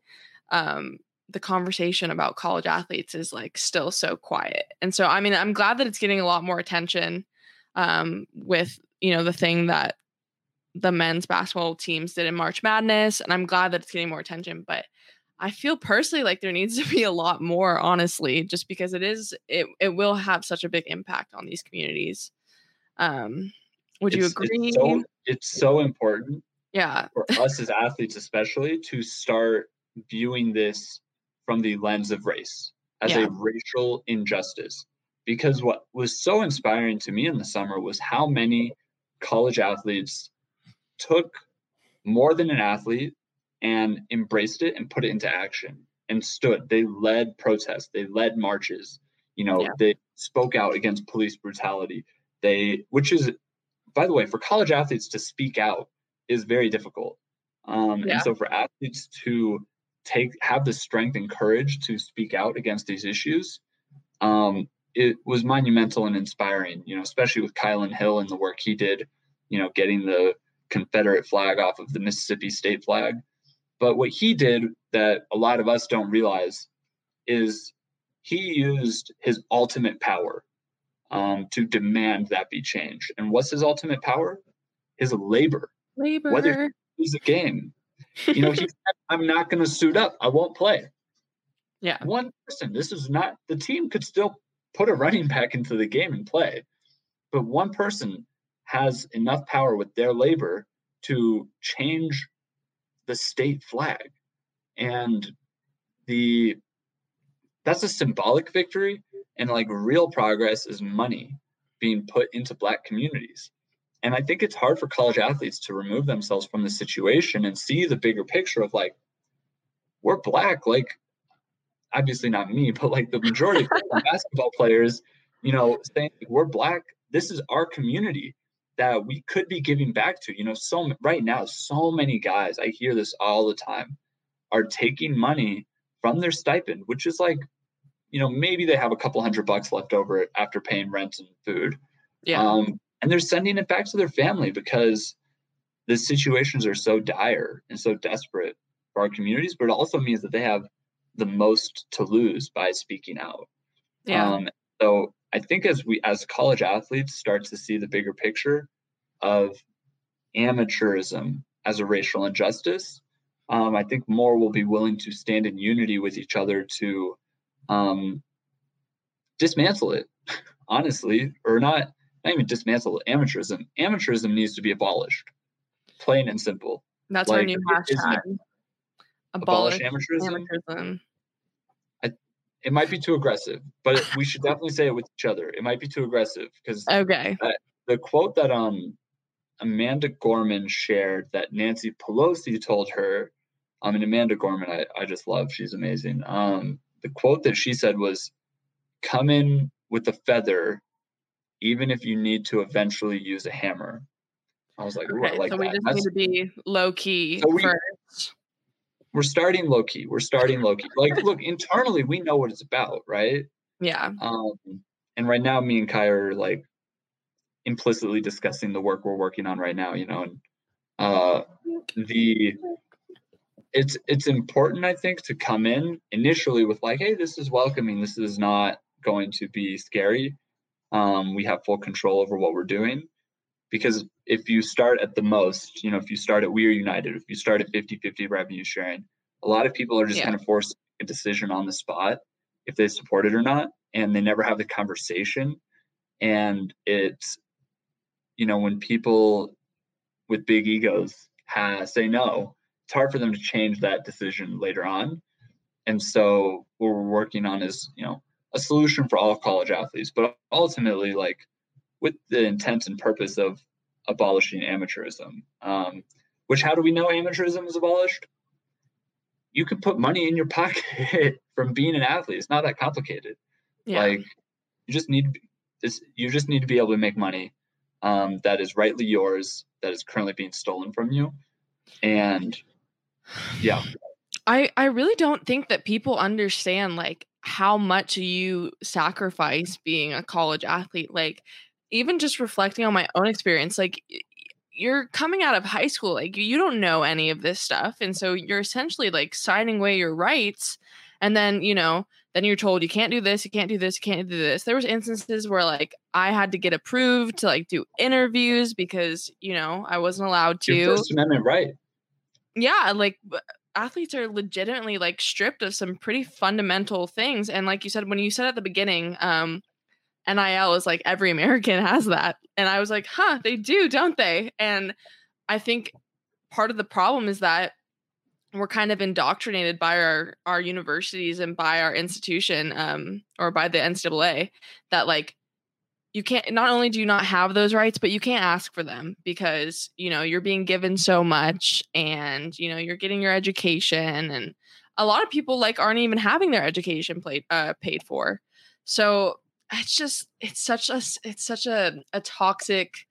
um the conversation about college athletes is like still so quiet. And so i mean i'm glad that it's getting a lot more attention um with you know the thing that the men's basketball teams did in march madness and i'm glad that it's getting more attention but i feel personally like there needs to be a lot more honestly just because it is it, it will have such a big impact on these communities. Um would it's, you agree it's so, it's so important yeah for us as athletes especially to start viewing this from the lens of race as yeah. a racial injustice because what was so inspiring to me in the summer was how many college athletes took more than an athlete and embraced it and put it into action and stood they led protests they led marches you know yeah. they spoke out against police brutality they which is by the way for college athletes to speak out is very difficult. Um, yeah. And so for athletes to take have the strength and courage to speak out against these issues um, it was monumental and inspiring, you know, especially with Kylin Hill and the work he did, you know, getting the Confederate flag off of the Mississippi state flag. But what he did that a lot of us don't realize is he used his ultimate power um, to demand that be changed. And what's his ultimate power? His labor. Labor. Whether he's a game, you know, he said, I'm not going to suit up. I won't play. Yeah. One person. This is not the team could still put a running back into the game and play, but one person has enough power with their labor to change the state flag, and the that's a symbolic victory. And like real progress is money being put into black communities. And I think it's hard for college athletes to remove themselves from the situation and see the bigger picture of like, we're black. Like, obviously not me, but like the majority of basketball players, you know, saying we're black. This is our community that we could be giving back to. You know, so right now, so many guys, I hear this all the time, are taking money from their stipend, which is like, you know, maybe they have a couple hundred bucks left over after paying rent and food. Yeah. Um, and they're sending it back to their family because the situations are so dire and so desperate for our communities, but it also means that they have the most to lose by speaking out. Yeah. Um, so I think as we as college athletes start to see the bigger picture of amateurism as a racial injustice, um, I think more will be willing to stand in unity with each other to um, dismantle it, honestly, or not not even dismantle amateurism. Amateurism needs to be abolished, plain and simple. That's our like, new it isn't hashtag. Abolish Abolish amateurism. amateurism. It might be too aggressive, but we should definitely say it with each other. It might be too aggressive because Okay. the quote that um Amanda Gorman shared that Nancy Pelosi told her, um, mean, Amanda Gorman I, I just love. She's amazing. Um, the quote that she said was, "Come in with a feather, even if you need to eventually use a hammer." I was like, "Ooh, I Okay. like so we just That's- need to be low key So we- first. we're starting low key. We're starting low key. Like, look, internally we know what it's about, right? Yeah. Um, and right now, me and Kai are like implicitly discussing the work we're working on right now. You know, and uh, the it's it's important, I think, to come in initially with like, hey, this is welcoming. This is not going to be scary. Um, we have full control over what we're doing. Because if you start at the most, you know, if you start at We Are United, if you start at 50 50 revenue sharing, a lot of people are just Yeah. kind of forced a decision on the spot if they support it or not. And they never have the conversation. And it's, you know, when people with big egos ha say no, it's hard for them to change that decision later on. And so what we're working on is, you know, a solution for all college athletes, but ultimately like with the intent and purpose of abolishing amateurism. Um, which how do we know amateurism is abolished? You can put money in your pocket from being an athlete. It's not that complicated. Yeah. Like you just need this you just need to be able to make money um, that is rightly yours, that is currently being stolen from you. And yeah, I I really don't think that people understand like how much you sacrifice being a college athlete. Like even just reflecting on my own experience, like you're coming out of high school, like you don't know any of this stuff, and so you're essentially like signing away your rights. And then you know, then you're told you can't do this, you can't do this, you can't do this. There was instances where like I had to get approved to like do interviews because you know I wasn't allowed to your First Amendment right. yeah like athletes are legitimately like stripped of some pretty fundamental things and like you said when you said at the beginning um nil is like every american has that and i was like huh they do don't they? And i think part of the problem is that we're kind of indoctrinated by our our universities and by our institution um or by the ncaa that like you can't not only do you not have those rights but you can't ask for them because you know you're being given so much and you know you're getting your education and a lot of people like aren't even having their education paid uh, paid for. So it's just it's such a it's such a, a toxic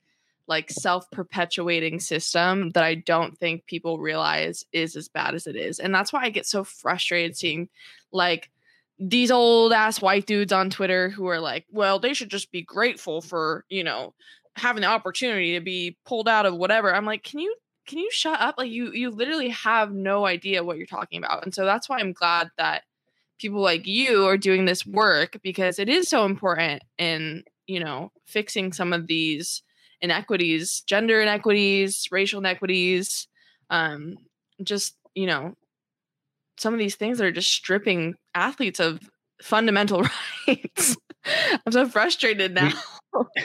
like self-perpetuating system that i don't think people realize is as bad as it is. And that's why i get so frustrated seeing like these old ass white dudes on Twitter who are like, well, they should just be grateful for, you know, having the opportunity to be pulled out of whatever. I'm like, can you can you shut up? Like you you literally have no idea what you're talking about. And so that's why I'm glad that people like you are doing this work because it is so important in, you know, fixing some of these inequities, gender inequities, racial inequities, um just, you know, some of these things are just stripping athletes of fundamental rights. I'm so frustrated now. We,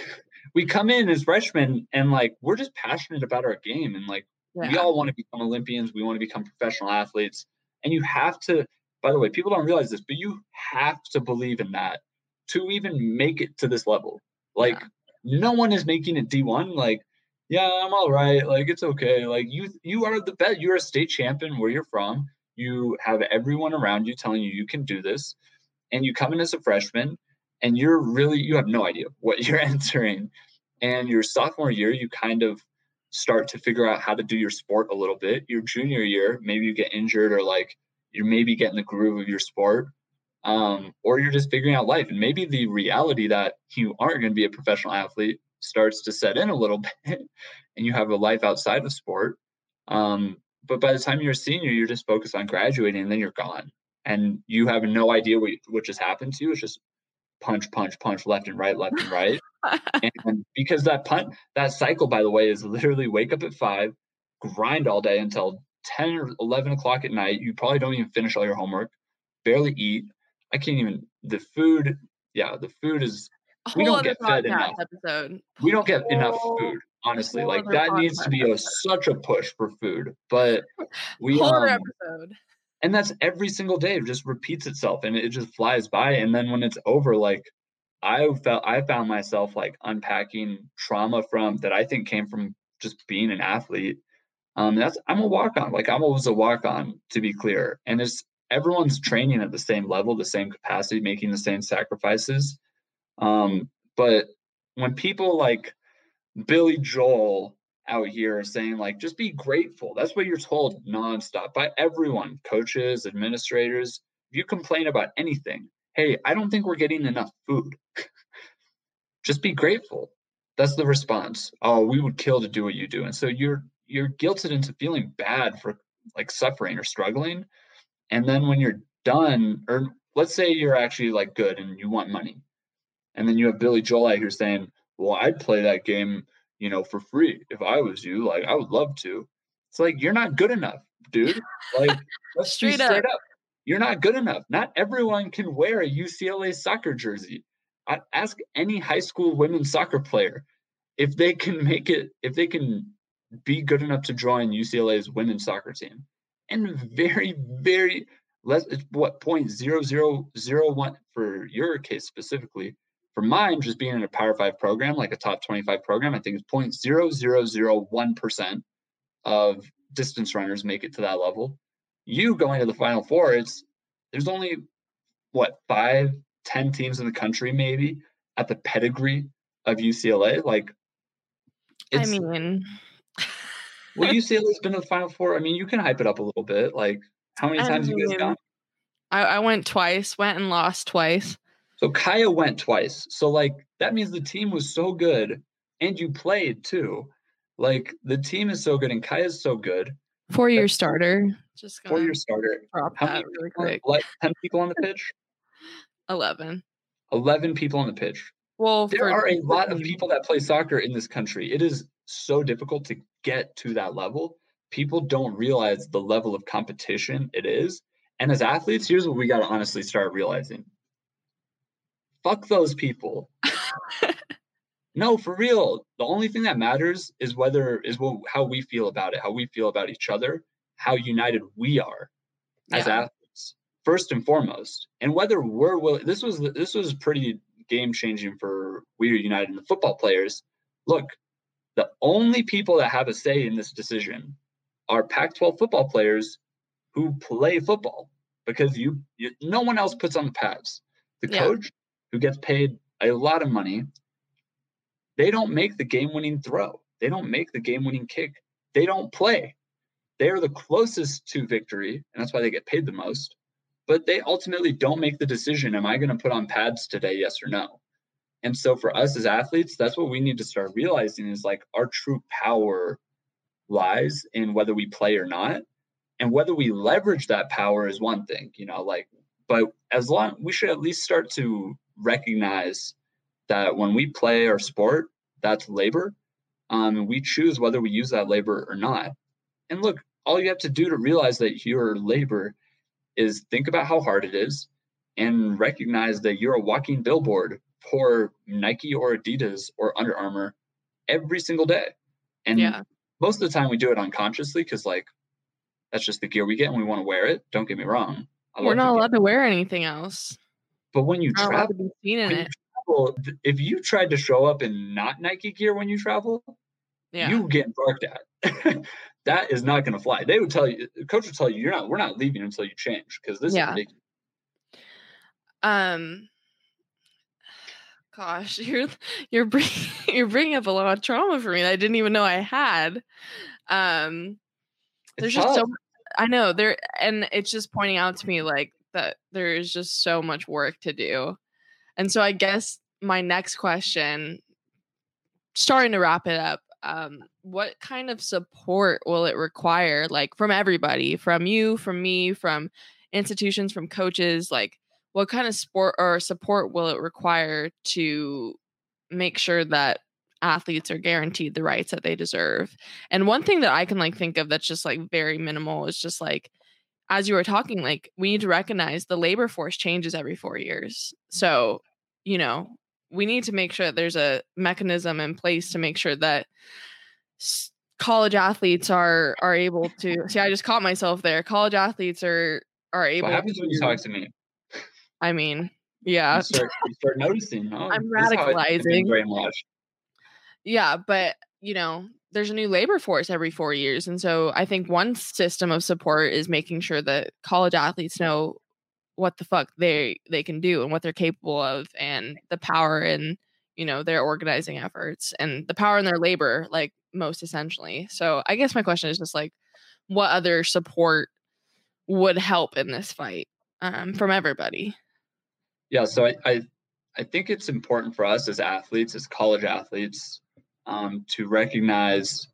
we, come in as freshmen and like we're just passionate about our game and like yeah. we all want to become Olympians, we want to become professional athletes. And you have to, by the way, people don't realize this, but you have to believe in that to even make it to this level. Like yeah. no one is making it D1 like yeah, I'm all right. Like it's okay. Like you you are the best. You're a state champion where you're from you have everyone around you telling you you can do this and you come in as a freshman and you're really you have no idea what you're entering. And your sophomore year you kind of start to figure out how to do your sport a little bit. Your junior year maybe you get injured or like you're maybe getting the groove of your sport um, or you're just figuring out life. And maybe the reality that you aren't going to be a professional athlete starts to set in a little bit and you have a life outside of sport. Um, but by the time you're a senior, you're just focused on graduating and then you're gone. And you have no idea what, what just happened to you. It's just punch, punch, punch, left and right, left and right. and because that punt, that cycle, by the way, is literally wake up at five, grind all day until 10 or 11 o'clock at night. You probably don't even finish all your homework, barely eat. I can't even, the food, yeah, the food is, we don't get fed enough. Episode. We don't get enough food honestly like that needs to be a, such a push for food but we um, episode. and that's every single day it just repeats itself and it just flies by and then when it's over like i felt i found myself like unpacking trauma from that i think came from just being an athlete. Um that's i'm a walk on like i'm always a walk on to be clear and it's everyone's training at the same level the same capacity making the same sacrifices. Um but when people like Billy Joel out here saying like just be grateful. That's what you're told nonstop by everyone, coaches, administrators. If you complain about anything, hey, I don't think we're getting enough food. just be grateful. That's the response. Oh, we would kill to do what you do. And so you're you're guilted into feeling bad for like suffering or struggling. And then when you're done, or let's say you're actually like good and you want money. And then you have Billy Joel out here saying, well, I'd play that game, you know, for free if I was you. Like, I would love to. It's like you're not good enough, dude. Like, let's straight, straight up. up. You're not good enough. Not everyone can wear a UCLA soccer jersey. I ask any high school women's soccer player if they can make it, if they can be good enough to join UCLA's women's soccer team. And very, very less, it's what point zero zero zero one for your case specifically for mine, just being in a Power Five program, like a top 25 program, I think it's 0.0001% of distance runners make it to that level. You going to the Final Four, it's there's only what five, ten teams in the country, maybe at the pedigree of UCLA. Like, I mean, well, UCLA's been to the Final Four. I mean, you can hype it up a little bit. Like, how many I times mean, you guys gone? I, I went twice, went and lost twice. So Kaiya went twice. So like that means the team was so good and you played too. Like the team is so good and Kaiya's so good. Four year starter. Just four year starter. Drop How that really quick. Like 10 people on the pitch? 11. 11 people on the pitch. Well, there are a lot of people that play soccer in this country. It is so difficult to get to that level. People don't realize the level of competition it is. And as athletes, here's what we got to honestly start realizing fuck those people. no, for real. The only thing that matters is whether is what, how we feel about it, how we feel about each other, how united we are as yeah. athletes, first and foremost, and whether we're willing. This was this was pretty game changing for We Are United and the football players. Look, the only people that have a say in this decision are Pac-12 football players who play football because you, you no one else puts on the pads. The yeah. coach who gets paid a lot of money, they don't make the game winning throw. They don't make the game winning kick. They don't play. They are the closest to victory, and that's why they get paid the most, but they ultimately don't make the decision am I going to put on pads today, yes or no? And so for us as athletes, that's what we need to start realizing is like our true power lies in whether we play or not. And whether we leverage that power is one thing, you know, like, but as long we should at least start to recognize that when we play our sport, that's labor. Um, and we choose whether we use that labor or not. And look, all you have to do to realize that your labor is think about how hard it is and recognize that you're a walking billboard for Nike or Adidas or Under Armour every single day. And yeah. most of the time we do it unconsciously because like that's just the gear we get and we want to wear it. Don't get me wrong. We're not allowed to wear anything else. But when you travel, seen in it. Travel, if you tried to show up in not Nike gear when you travel, yeah. you get barked at. that is not going to fly. They would tell you, coach would tell you, you're not, we're not leaving until you change because this yeah. is ridiculous. Um, gosh, you're you're bringing you're bringing up a lot of trauma for me that I didn't even know I had. Um, there's just so I know there, and it's just pointing out to me like that there is just so much work to do, and so I guess my next question, starting to wrap it up, um, what kind of support will it require, like from everybody, from you, from me, from institutions, from coaches, like what kind of sport or support will it require to make sure that athletes are guaranteed the rights that they deserve and one thing that i can like think of that's just like very minimal is just like as you were talking like we need to recognize the labor force changes every four years so you know we need to make sure that there's a mechanism in place to make sure that college athletes are are able to see i just caught myself there college athletes are are able what happens to, when you talk to me I mean, yeah. You start, you start noticing. Oh, I'm radicalizing. Very much. Yeah, but you know, there's a new labor force every four years, and so I think one system of support is making sure that college athletes know what the fuck they they can do and what they're capable of, and the power in you know their organizing efforts and the power in their labor, like most essentially. So I guess my question is just like, what other support would help in this fight um, from everybody? Yeah, so I, I, I think it's important for us as athletes, as college athletes, um, to recognize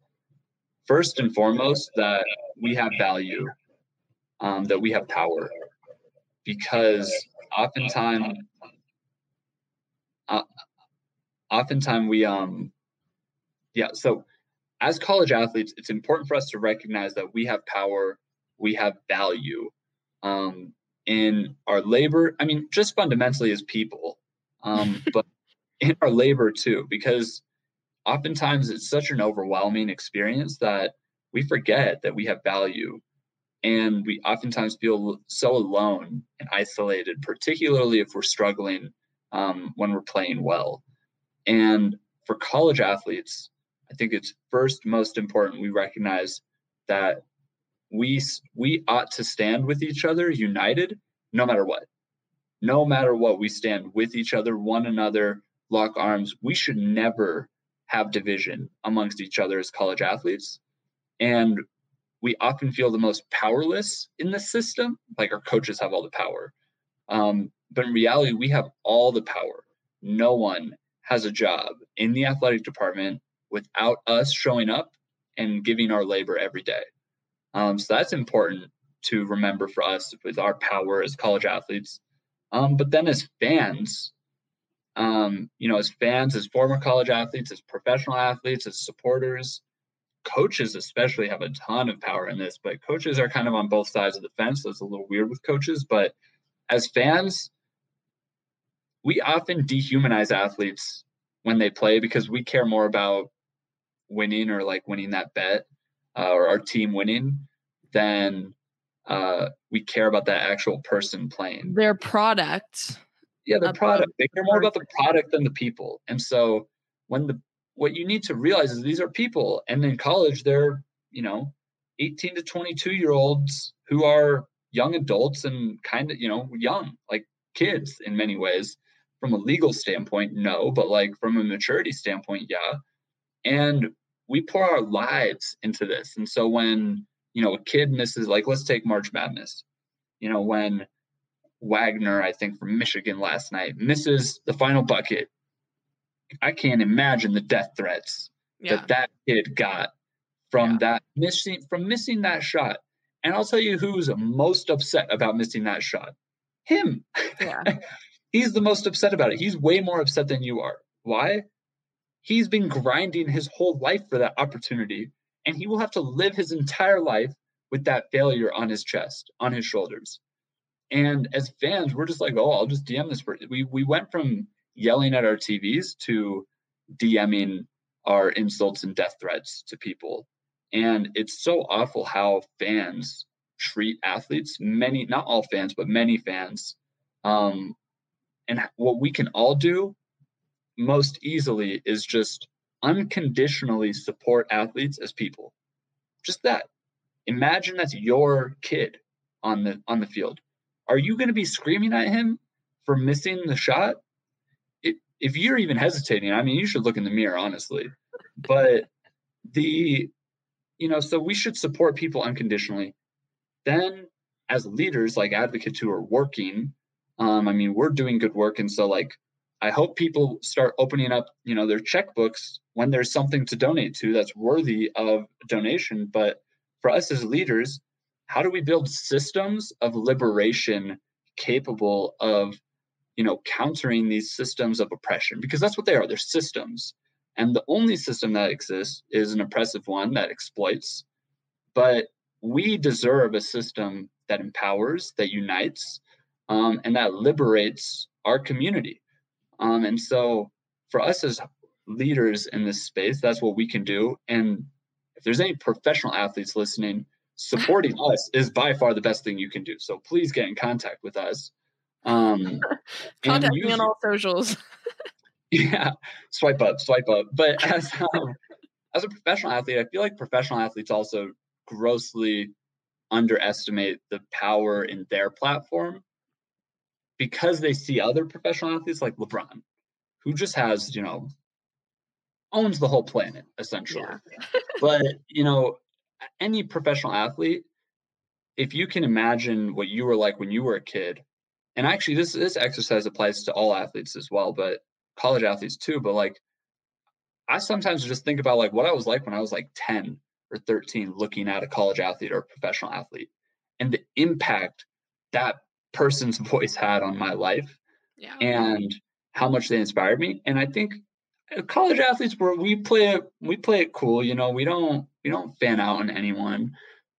first and foremost that we have value, um, that we have power, because oftentimes, uh, oftentimes we um, yeah. So as college athletes, it's important for us to recognize that we have power, we have value. Um, in our labor. I mean, just fundamentally as people, um, but in our labor too, because oftentimes it's such an overwhelming experience that we forget that we have value. And we oftentimes feel so alone and isolated, particularly if we're struggling um, when we're playing well. And for college athletes, I think it's first most important we recognize that we we ought to stand with each other united no matter what no matter what we stand with each other one another lock arms we should never have division amongst each other as college athletes. And we often feel the most powerless in the system like our coaches have all the power. Um, but in reality we have all the power. No one has a job in the athletic department without us showing up and giving our labor every day. Um, so that's important to remember for us with our power as college athletes. Um, but then as fans, um, you know, as fans, as former college athletes, as professional athletes, as supporters, coaches especially have a ton of power in this. But coaches are kind of on both sides of the fence. So it's a little weird with coaches. But as fans, we often dehumanize athletes when they play because we care more about winning or like winning that bet uh, or our team winning than uh, we care about that actual person playing. Their product. Yeah, the product. They care more about the product than the people. And so when the what you need to realize is these are people, and in college they're you know 18 to 22 year olds who are young adults and kind of you know young like kids in many ways from a legal standpoint no but like from a maturity standpoint yeah and we pour our lives into this. And so when, you know, a kid misses, like, let's take March Madness, you know, when Wagner, I think from Michigan last night, misses the final bucket. I can't imagine the death threats Yeah. that that kid got from Yeah. that missing from missing that shot. And I'll tell you who's most upset about missing that shot. Him. Yeah. He's the most upset about it. He's way more upset than you are. Why? He's been grinding his whole life for that opportunity, and he will have to live his entire life with that failure on his chest, on his shoulders. And as fans, we're just like, oh, I'll just DM this person. We we went from yelling at our TVs to DMing our insults and death threats to people. And it's so awful how fans treat athletes, many, not all fans, but many fans. Um, and what we can all do most easily is just unconditionally support athletes as people. Just that. Imagine that's your kid on the on the field. Are you going to be screaming at him for missing the shot? It, if you're even hesitating, I mean, you should look in the mirror, honestly. But the, you know, so we should support people unconditionally. Then, as leaders, like advocates who are working, um, I mean, we're doing good work, and so like, I hope people start opening up, you know, their checkbooks when there's something to donate to that's worthy of donation. But for us as leaders, how do we build systems of liberation capable of you know countering these systems of oppression? Because that's what they are they're systems. And the only system that exists is an oppressive one that exploits. But we deserve a system that empowers that unites um, and that liberates our community. Um, and so for us as leaders in this space that's what we can do. And if there's any professional athletes listening supporting us is by far the best thing you can do. So please get in contact with us. Um, Contact me on all socials. yeah, swipe up, swipe up. But as um, as a professional athlete, I feel like professional athletes also grossly underestimate the power in their platform because they see other professional athletes like LeBron, who just has you know owns the whole planet essentially. Yeah. but you know any professional athlete, if you can imagine what you were like when you were a kid, and actually this this exercise applies to all athletes as well, but college athletes too. But like, I sometimes just think about like what I was like when I was like ten or thirteen, looking at a college athlete or a professional athlete, and the impact that person's voice had on my life, Yeah. and how much they inspired me. And I think Uh, college athletes were we play it we play it cool you know we don't we don't fan out on anyone.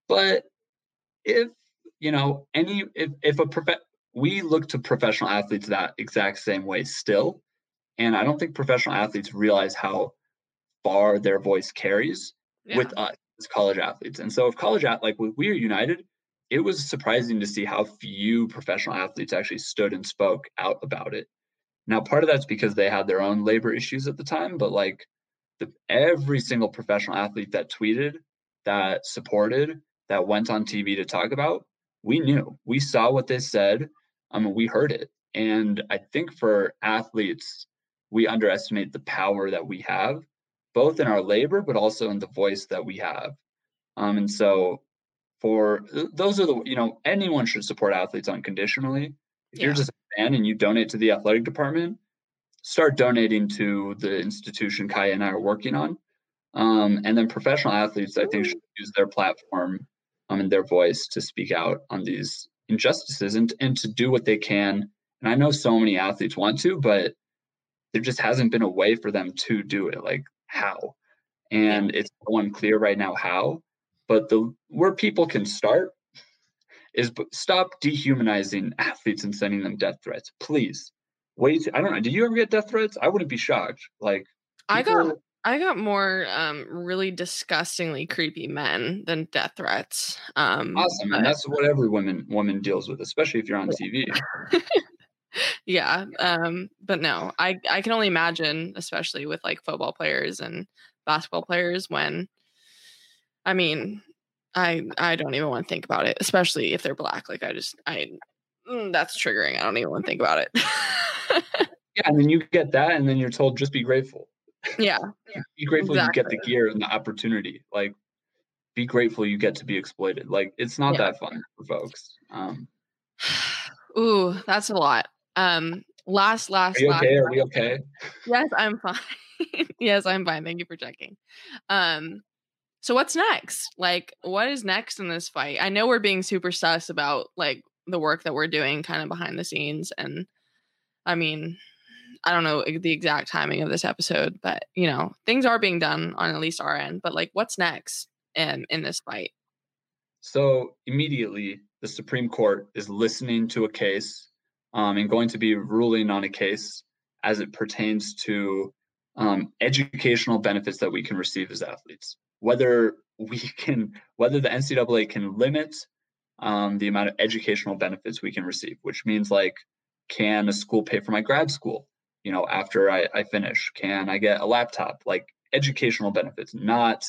But if you know any if, if a prof- we look to professional athletes that exact same way still. And i don't think professional athletes realize how far their voice carries yeah. with us as college athletes. And so if college at like we are united it was surprising to see how few professional athletes actually stood and spoke out about it now, part of that's because they had their own labor issues at the time, but like the, every single professional athlete that tweeted, that supported, that went on TV to talk about, we knew, we saw what they said, um, we heard it. And I think for athletes, we underestimate the power that we have, both in our labor, but also in the voice that we have. Um, and so, for those are the, you know, anyone should support athletes unconditionally. If Yeah. you're just a fan and you donate to the athletic department, start donating to the institution Kaiya and I are working on. Um, and then professional athletes, I think, should use their platform um, and their voice to speak out on these injustices and, and to do what they can. And I know so many athletes want to, but there just hasn't been a way for them to do it. Like how? And it's so unclear right now how. But the where people can start is stop dehumanizing athletes and sending them death threats. Please. Wait, I don't know. Did you ever get death threats? I wouldn't be shocked. Like I got I got more um really disgustingly creepy men than death threats. Um awesome, but- and that's what every woman woman deals with, especially if you're on TV. yeah um but no i i can only imagine especially with like football players and basketball players when i mean i i don't even want to think about it especially if they're black like i just i mm, that's triggering i don't even want to think about it Yeah, and then you get that, and then you're told just be grateful. yeah Be grateful you get the gear and the opportunity. Like, be grateful you get to be exploited. Like, it's not Yeah. that fun for folks. Um, Ooh, that's a lot. Um, last, last, Are you last. okay? Are we okay? Yes, I'm fine. yes, I'm fine. Thank you for checking. Um, so what's next? Like, what is next in this fight? I know we're being super sus about like the work that we're doing kind of behind the scenes. And I mean, I don't know the exact timing of this episode, but you know, things are being done on at least our end. But like, what's next in, in this fight? So immediately, the Supreme Court is listening to a case um, and going to be ruling on a case as it pertains to um, educational benefits that we can receive as athletes. Whether we can, whether the NCAA can limit um, the amount of educational benefits we can receive, which means like, can a school pay for my grad school? You know, after I, I finish, can I get a laptop? Like educational benefits, not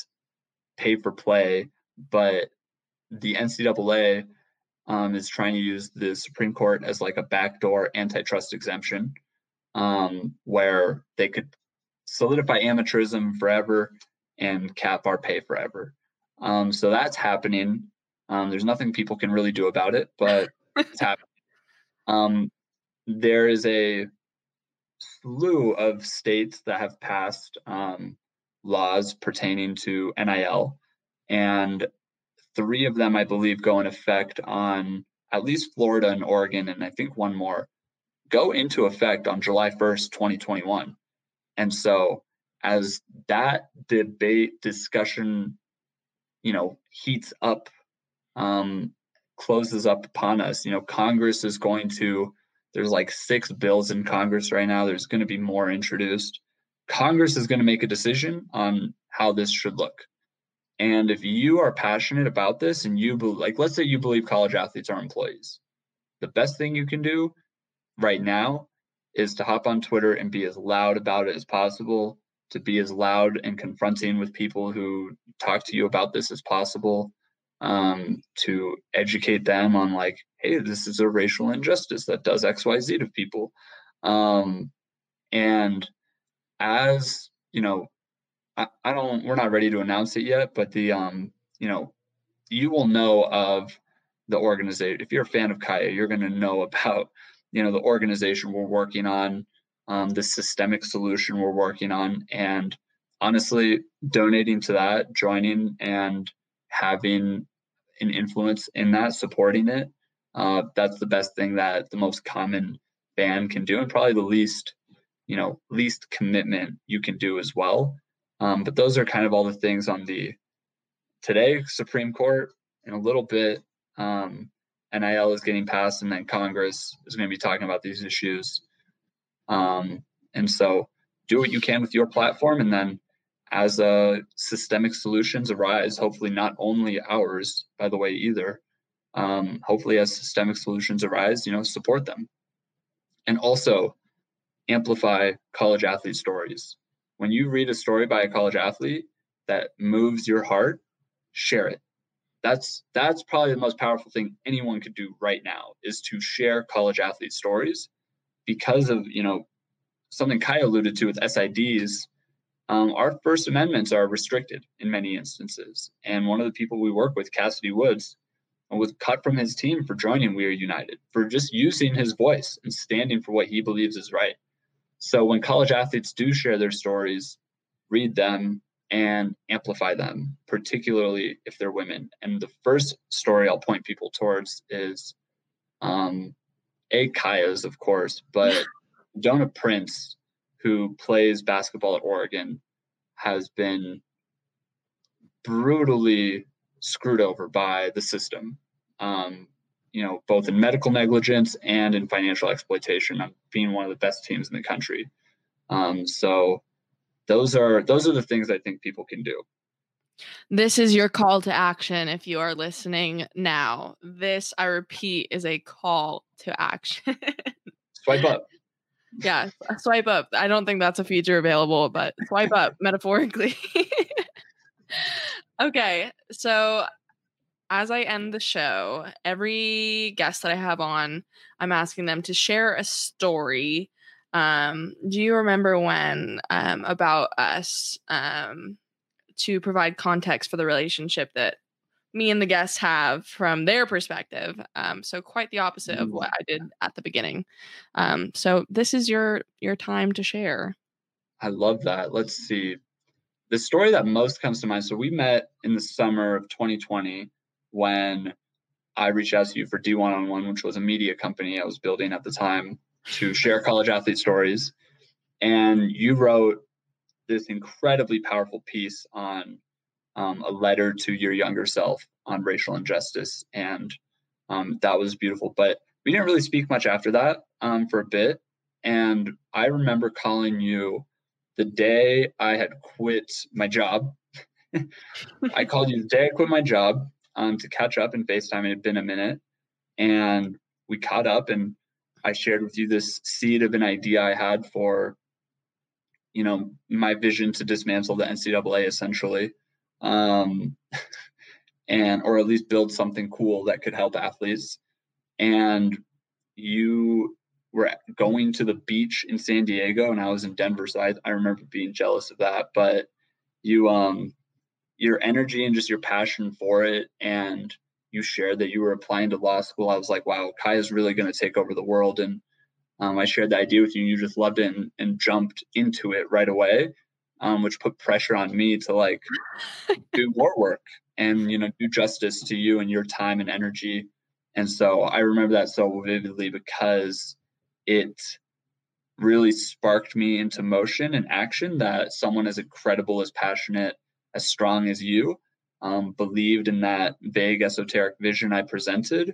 pay for play, but the NCAA um, is trying to use the Supreme Court as like a backdoor antitrust exemption, um, where they could solidify amateurism forever and cap our pay forever. Um, so that's happening. Um, there's nothing people can really do about it, but it's happening. Um, there is a slew of states that have passed um, laws pertaining to NIL, and three of them, I believe, go in effect on at least Florida and Oregon, and I think one more go into effect on July 1st, 2021. And so, as that debate discussion, you know, heats up, um, closes up upon us, you know, Congress is going to, there's like six bills in Congress right now. There's going to be more introduced. Congress is going to make a decision on how this should look. And if you are passionate about this and you believe, like, let's say you believe college athletes are employees, the best thing you can do right now is to hop on Twitter and be as loud about it as possible, to be as loud and confronting with people who talk to you about this as possible, um, to educate them on, like, hey, this is a racial injustice that does XYZ to people. Um, and as, you know, I, I don't we're not ready to announce it yet, but the um, you know, you will know of the organization. If you're a fan of Kaiya, you're gonna know about, you know, the organization we're working on, um, the systemic solution we're working on. And honestly, donating to that, joining and having an influence in that, supporting it, uh, that's the best thing that the most common fan can do, and probably the least, you know, least commitment you can do as well. Um, but those are kind of all the things on the today Supreme Court in a little bit. Um, NIL is getting passed, and then Congress is going to be talking about these issues. Um, and so, do what you can with your platform, and then as uh, systemic solutions arise, hopefully not only ours, by the way, either. Um, hopefully, as systemic solutions arise, you know, support them, and also amplify college athlete stories when you read a story by a college athlete that moves your heart, share it. That's that's probably the most powerful thing anyone could do right now is to share college athlete stories because of you know something Kai alluded to with SIDs. Um, our First Amendments are restricted in many instances, and one of the people we work with, Kassidy Woods, was cut from his team for joining We Are United for just using his voice and standing for what he believes is right. So when college athletes do share their stories, read them and amplify them, particularly if they're women. And the first story I'll point people towards is um, A. Kaiya's, of course, but Sedona Prince, who plays basketball at Oregon, has been brutally screwed over by the system. Um, you know, both in medical negligence and in financial exploitation of being one of the best teams in the country. Um, so those are those are the things I think people can do. This is your call to action if you are listening now. This, I repeat, is a call to action. swipe up. Yeah, swipe up. I don't think that's a feature available, but swipe up metaphorically. okay, so as I end the show, every guest that I have on, I'm asking them to share a story. Um, do you remember when um, about us um, to provide context for the relationship that me and the guests have from their perspective. Um, so quite the opposite of what I did at the beginning. Um, so this is your your time to share. I love that. Let's see. The story that most comes to mind. So we met in the summer of 2020 when I reached out to you for D1 on one, which was a media company I was building at the time to share college athlete stories. And you wrote this incredibly powerful piece on um, a letter to your younger self on racial injustice. And um, that was beautiful. But we didn't really speak much after that um, for a bit. And I remember calling you the day I had quit my job. I called you the day I quit my job um, to catch up and FaceTime. It had been a minute. And we caught up and I shared with you this seed of an idea I had for, you know, my vision to dismantle the NCAA essentially um, and or at least build something cool that could help athletes. And you were going to the beach in San Diego, and I was in Denver, so I, I remember being jealous of that. But you, um, your energy and just your passion for it, and you shared that you were applying to law school. I was like, wow, Kai is really going to take over the world. And um, I shared the idea with you, and you just loved it and, and jumped into it right away um, which put pressure on me to like do more work and you know do justice to you and your time and energy. And so i remember that so vividly because it really sparked me into motion and action that someone as incredible as passionate as strong as you um, believed in that vague esoteric vision i presented.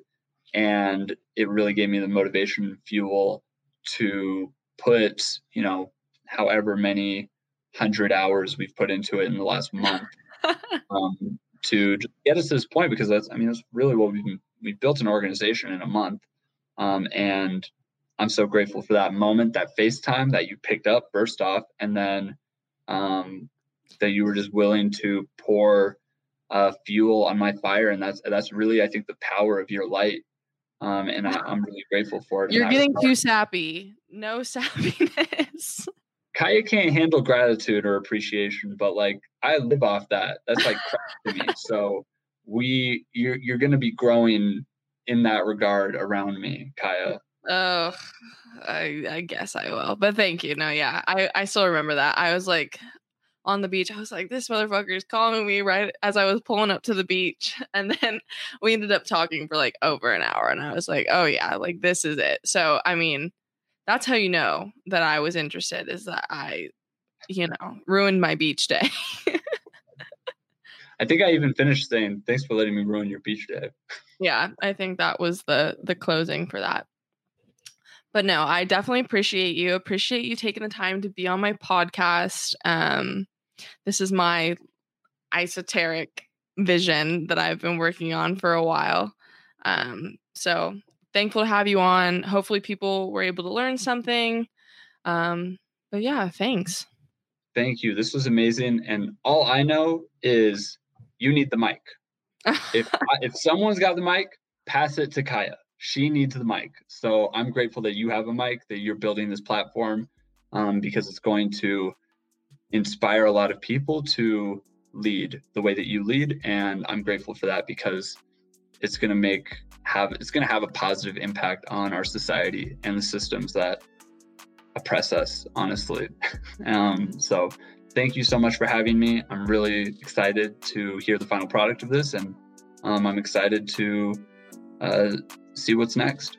And it really gave me the motivation and fuel to put you know however many hundred hours we've put into it in the last month um, to get us to this point because that's I mean that's really what we've we built an organization in a month, um, and I'm so grateful for that moment, that FaceTime that you picked up first off, and then um, that you were just willing to pour uh, fuel on my fire, and that's that's really I think the power of your light. Um, and I, am really grateful for it. You're getting too sappy. No sappiness. Kaiya can't handle gratitude or appreciation, but like I live off that. That's like to me. So we you're you're gonna be growing in that regard around me, Kaiya. Oh, I I guess I will. But thank you. No, yeah. I I still remember that. I was like on the beach. I was like, this motherfucker is calling me right as I was pulling up to the beach. And then we ended up talking for like over an hour. And I was like, oh, yeah, like this is it. So, I mean, that's how you know that I was interested is that I, you know, ruined my beach day. I think I even finished saying, thanks for letting me ruin your beach day. Yeah, I think that was the the closing for that. But no, I definitely appreciate you. Appreciate you taking the time to be on my podcast. Um, this is my esoteric vision that I've been working on for a while. Um, so thankful to have you on. Hopefully, people were able to learn something. Um, but yeah, thanks. Thank you. This was amazing. And all I know is you need the mic. if if someone's got the mic, pass it to Kaiya. She needs the mic. So I'm grateful that you have a mic, that you're building this platform, um, because it's going to inspire a lot of people to lead the way that you lead. And I'm grateful for that because it's going to make have it's going to have a positive impact on our society and the systems that oppress us honestly um, so thank you so much for having me i'm really excited to hear the final product of this and um, i'm excited to uh, see what's next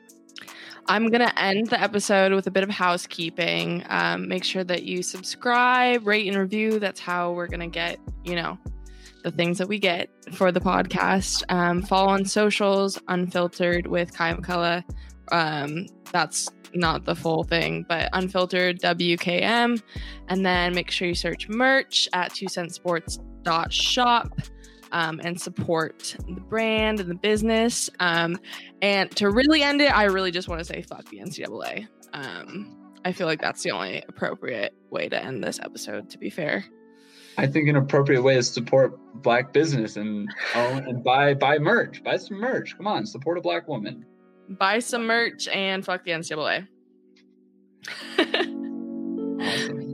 I'm going to end the episode with a bit of housekeeping. Um, make sure that you subscribe, rate, and review. That's how we're going to get, you know, the things that we get for the podcast. Um, follow on socials, unfiltered with Kaiya McCullough. Um, that's not the full thing, but unfiltered WKM. And then make sure you search merch at two cent sports shop um, and support the brand and the business. Um, and to really end it, I really just want to say fuck the NCAA. Um, I feel like that's the only appropriate way to end this episode, to be fair. I think an appropriate way is support black business and own and buy buy merch. Buy some merch. Come on, support a black woman. Buy some merch and fuck the NCAA.